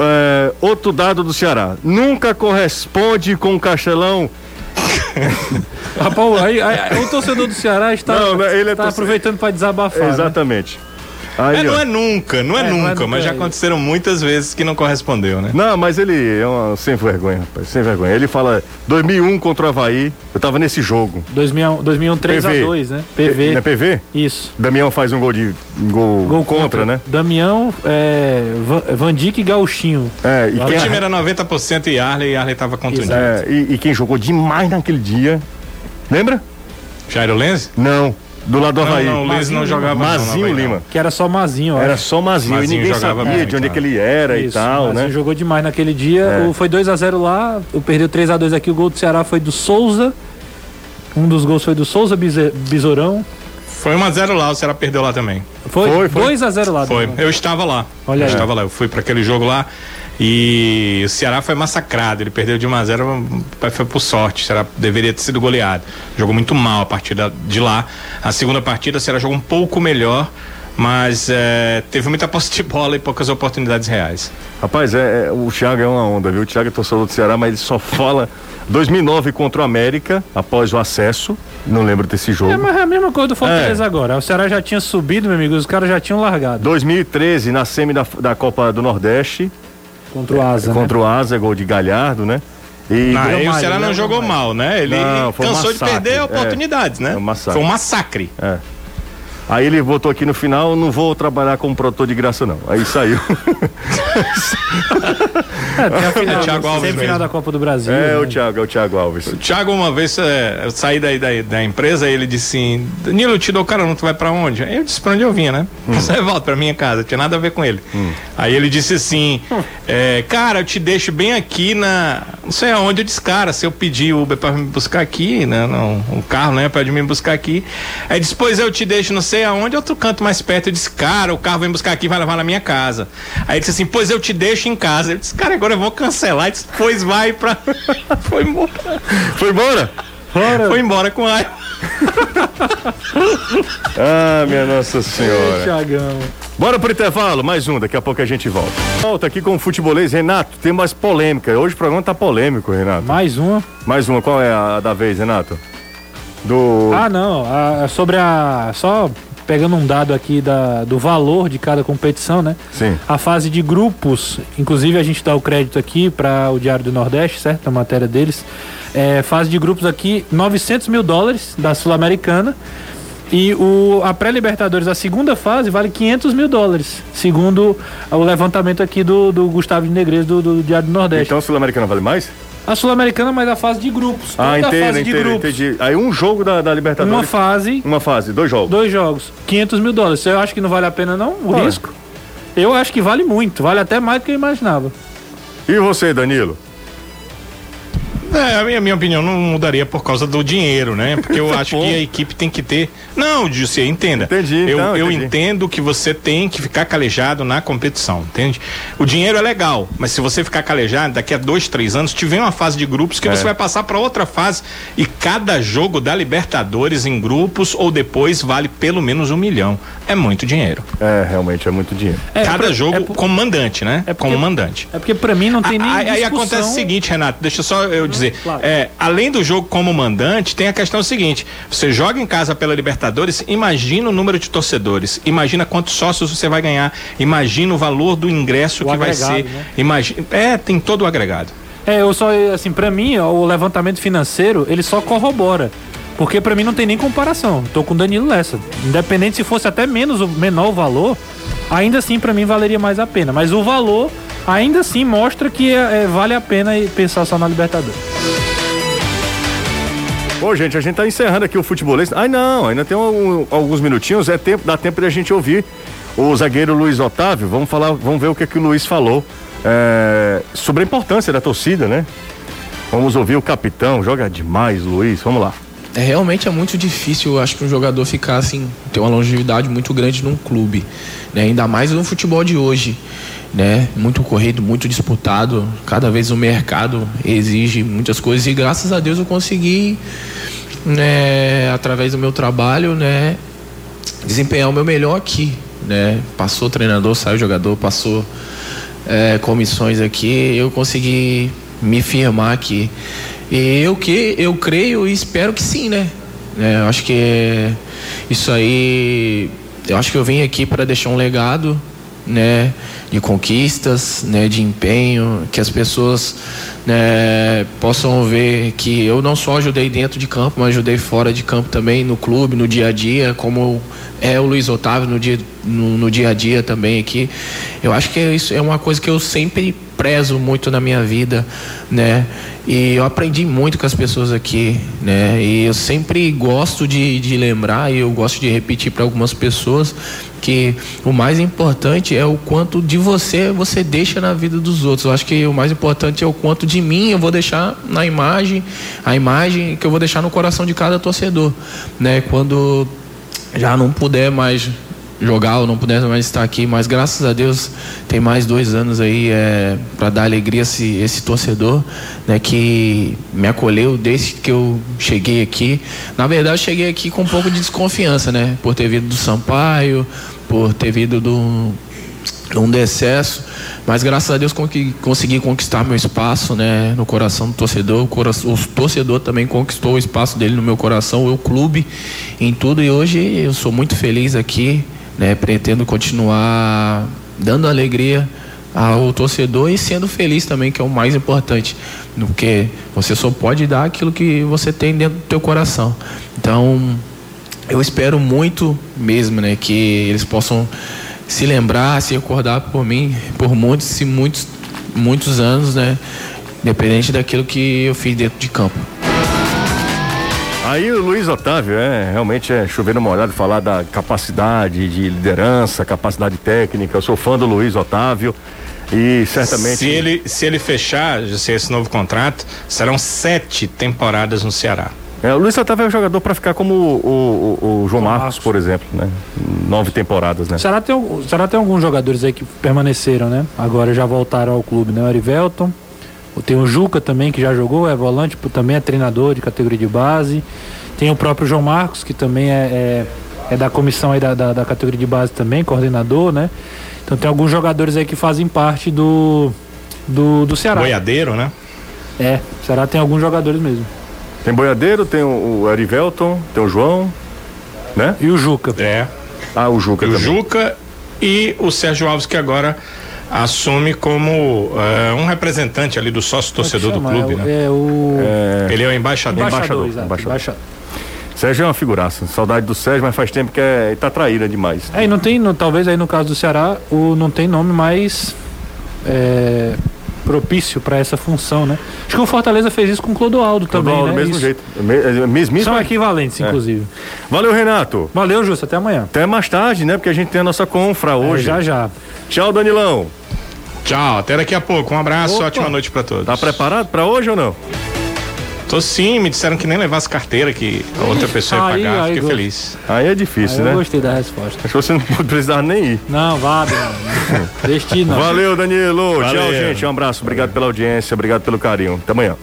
É, outro dado do Ceará. Nunca corresponde com o Castelão. Rapaz, aí, aí, o torcedor do Ceará está, Não, né, ele é está torce- aproveitando para desabafar. né? Aí, É, não é nunca, não é, É, não é nunca, nunca, mas já é. aconteceram muitas vezes que não correspondeu, né? Não, mas ele é um sem vergonha, rapaz, sem vergonha. Ele fala 2001 contra o Havaí, eu tava nesse jogo. 2001, 2001 3x2, né? PV. Não é PV? Isso. Damião faz um gol de gol, Gol contra, né? Damião, é, Van, Van Dijk e Gauchinho. É, e O quem, O time era 90% e Arley, e Arley tava contundido. é, e, e quem jogou demais naquele dia, lembra? Jairo Lenz? Não, do lado do Não, Havaí. não, o Lenz não jogava não, Mazinho não, não. Lima. Que era só Mazinho, ó. Era só Mazinho, Mazinho e ninguém jogava sabia bem, de onde é claro. que ele era e Isso, tal, Mazinho né? jogou demais naquele dia. É. O- foi 2x0 lá, o perdeu 3x2 aqui. O gol do Ceará foi do Souza. Um dos gols foi do Souza Besourão. Foi 1x0 lá, o Ceará perdeu lá também. Foi, Foi, foi. 2x0 lá. Foi. Daniel. Eu estava lá. Olha eu aí. estava lá. Eu fui para aquele jogo lá e o Ceará foi massacrado. Ele perdeu de 1 a 0 foi por sorte. O Ceará deveria ter sido goleado. Jogou muito mal a partida de lá. A segunda partida, o Ceará jogou um pouco melhor. Mas eh, teve muita posse de bola e poucas oportunidades reais. Rapaz, é, é, o Thiago é uma onda, viu? O Thiago é torcedor do Ceará, mas ele só fala 2009 contra o América, após o acesso. Não lembro desse jogo. É, mas é a mesma coisa do Fortaleza É. agora. O Ceará já tinha subido, meu amigo, os caras já tinham largado 2013, na semi da, da Copa do Nordeste, contra o Asa. né? contra o Asa, gol de Galhardo, né? E Não, aí o Ceará né? não jogou mal, né? Ele Não, foi um cansou de perder é. oportunidades, né? É um massacre. Foi um massacre. É. Aí ele botou aqui no final, não vou trabalhar como produtor de graça não. Aí saiu. *laughs* É, tem a final, É Thiago Alves mesmo. da Copa do Brasil. é né? o Thiago, é o Thiago Alves. O Thiago, uma vez, é, eu saí da, da, da empresa e ele disse assim: Danilo, eu te dou carona, tu vai pra onde? Aí eu disse pra onde eu vinha, né? Você volta pra minha casa, tinha nada a ver com ele. Aí ele disse assim: é, Cara, eu te deixo bem aqui na. Não sei aonde. Eu disse: Cara, se eu pedir Uber pra me buscar aqui, né? Não, um carro, né? Pode me buscar aqui. Aí disse: Pois eu te deixo não sei aonde, outro canto mais perto. Eu disse: Cara, o carro vem buscar aqui vai levar na minha casa. Aí ele disse assim: Pois eu te deixo em casa. Eu disse: Cara, agora eu vou cancelar. Ele disse: Pois vai pra. *laughs* Foi embora. Foi embora? Foi embora com a. *laughs* Ah, minha Nossa Senhora. Thiagão. Bora pro intervalo, mais um, daqui a pouco a gente volta. Volta aqui com o futebolês. Renato, tem mais polêmica. Hoje o programa tá polêmico, Renato. Mais uma. Mais uma, qual é a da vez, Renato? Do. Ah, não. a- sobre a. Só pegando um dado aqui da, do valor de cada competição, né? Sim. A fase de grupos, inclusive a gente dá o crédito aqui para o Diário do Nordeste, certo? A matéria deles. É, fase de grupos aqui, 900 mil dólares da Sul-Americana. E o, a pré-Libertadores, a segunda fase, vale 500 mil dólares, segundo o levantamento aqui do, do Gustavo de Negreiros do, do Diário do Nordeste. Então a Sul-Americana vale mais? A Sul-Americana, mas a fase de grupos. Ah, inteira, fase de inteira, grupos. entendi. Aí um jogo da, da Libertadores. Uma fase, Uma fase, dois jogos. dois jogos, 500 mil dólares. Você acha que não vale a pena, não? O Olha. risco? Eu acho que vale muito, vale até mais do que eu imaginava. E você, Danilo? É, a minha, minha opinião não mudaria por causa do dinheiro, né? Porque eu *laughs* acho que a equipe tem que ter. Não, José, entenda. Entendi, Eu, então, eu entendi. entendo que você tem que ficar calejado na competição, entende? O dinheiro é legal, mas se você ficar calejado, daqui a dois, três anos, tiver uma fase de grupos que É. você vai passar para outra fase e cada jogo da Libertadores em grupos ou depois vale pelo menos um milhão. É muito dinheiro. É, realmente é muito dinheiro. É, cada pra- jogo é por- como mandante, né? É porque- como mandante. É porque pra mim não tem nem Aí, aí acontece o seguinte, Renato, deixa só eu dizer. Claro. É, além do jogo como mandante, tem a questão seguinte: você joga em casa pela Libertadores, imagina o número de torcedores, imagina quantos sócios você vai ganhar, imagina o valor do ingresso O que vai ser. né? Imagina, é, tem todo o agregado. É, eu só, assim, pra mim, ó, o levantamento financeiro, ele só corrobora. Porque pra mim não tem nem comparação. Tô com o Danilo Lessa. Independente se fosse até menos o menor o valor, ainda assim pra mim valeria mais a pena. Mas o valor ainda assim mostra que é, é, vale a pena pensar só na Libertadores. Ô, gente, a gente tá encerrando aqui o futebolês. Ai, não, ainda tem um- alguns minutinhos. É tempo, dá tempo de a gente ouvir o zagueiro Luiz Otávio. Vamos falar, vamos ver o que, que o Luiz falou é, sobre a importância da torcida, né? Vamos ouvir o capitão. Joga demais, Luiz. Vamos lá. É, realmente é muito difícil, eu acho, que um jogador ficar assim, ter uma longevidade muito grande num clube, né? Ainda mais no futebol de hoje, né? Muito corrido, muito disputado, cada vez o mercado exige muitas coisas e graças a Deus eu consegui, né, através do meu trabalho, né, desempenhar o meu melhor aqui, né? Passou treinador, saiu jogador, passou é, comissões aqui, eu consegui me firmar aqui. E eu que eu creio e espero que sim, né? É, eu acho que isso aí, eu acho que eu vim aqui para deixar um legado, né, de conquistas, né, de empenho, que as pessoas né, possam ver que eu não só ajudei dentro de campo, mas ajudei fora de campo também, no clube, no dia a dia, como é o Luiz Otávio no dia, no, no dia a dia também aqui. Eu acho que isso é uma coisa que eu sempre prezo muito na minha vida, né? E eu aprendi muito com as pessoas aqui, né? E eu sempre gosto de, de lembrar e eu gosto de repetir para algumas pessoas que o mais importante é o quanto de você você deixa na vida dos outros. Eu acho que o mais importante é o quanto de mim eu vou deixar na imagem, a imagem que eu vou deixar no coração de cada torcedor, né? Quando já não puder mais jogar ou não puder mais estar aqui, mas graças a Deus tem mais dois anos aí é, para dar alegria a esse, esse torcedor, né, que me acolheu desde que eu cheguei aqui. Na verdade, cheguei aqui com um pouco de desconfiança, né, por ter vindo do Sampaio, por ter vindo do um decesso, mas graças a Deus consegui, conquistar meu espaço, né, no coração do torcedor. O, cora o torcedor também conquistou o espaço dele no meu coração, o clube, em tudo. E hoje eu sou muito feliz aqui, né, pretendo continuar dando alegria ao torcedor e sendo feliz também, que é o mais importante, porque você só pode dar aquilo que você tem dentro do teu coração. Então, eu espero muito mesmo, né, que eles possam se lembrar, se acordar por mim por muitos e muitos muitos anos, né, independente daquilo que eu fiz dentro de campo. Aí o Luiz Otávio, é, realmente é chover no molhado falar da capacidade de liderança, capacidade técnica. Eu sou fã do Luiz Otávio e certamente. Se ele, se ele fechar se esse novo contrato, serão sete temporadas no Ceará. É, o Luiz Otávio é um jogador para ficar como o, o- o João Marcos, por exemplo, né? Nove temporadas, né? Será tem, al- será tem alguns jogadores aí que permaneceram, né? Agora já voltaram ao clube, né? O Erivelton, tem o Juca também, que já jogou, é volante, também é treinador de categoria de base. Tem o próprio João Marcos, que também é, é, é da comissão aí da, da, da categoria de base também, coordenador, né? Então tem alguns jogadores aí que fazem parte do, do, do Ceará. Boiadeiro, né? É, Ceará tem alguns jogadores mesmo. Tem Boiadeiro, tem o, o Erivelton, tem o João, né? E o Juca. É. Ah, o Juca O também. Juca e o Sérgio Alves, que agora assume como eh, um representante ali do sócio torcedor do Chama, clube, é, o- né? É o. Ele é o embaixador. embaixador, embaixador. embaixador. Sérgio é uma figuraça. Saudade do Sérgio, mas faz tempo que é, tá traíra demais. É, e não tem, no- talvez aí no caso do Ceará, o, não tem nome mais é, propício para essa função, né? Acho que o Fortaleza fez isso com o Clodoaldo também, Clodoaldo, né? do mesmo Isso. jeito. Me, é. São equivalentes, É. inclusive. Valeu, Renato. Valeu, Justo, até amanhã. Até mais tarde, né? Porque a gente tem a nossa confra hoje. É, já, já. Tchau, Danilão. Tchau, até daqui a pouco. Um abraço, Opa. ótima noite pra todos. Tá preparado pra hoje ou não? Tô sim, me disseram que nem levasse carteira, que a outra pessoa ia Aí, pagar, aí, fiquei gosto. feliz. Aí é Aí difícil, eu né? gostei da resposta. Acho que você não *laughs* precisava nem ir. Não, vá, *laughs* Destino. Valeu, Danilo. Tchau, Valeu. gente. Um abraço. Obrigado pela audiência. Obrigado pelo carinho. Até amanhã.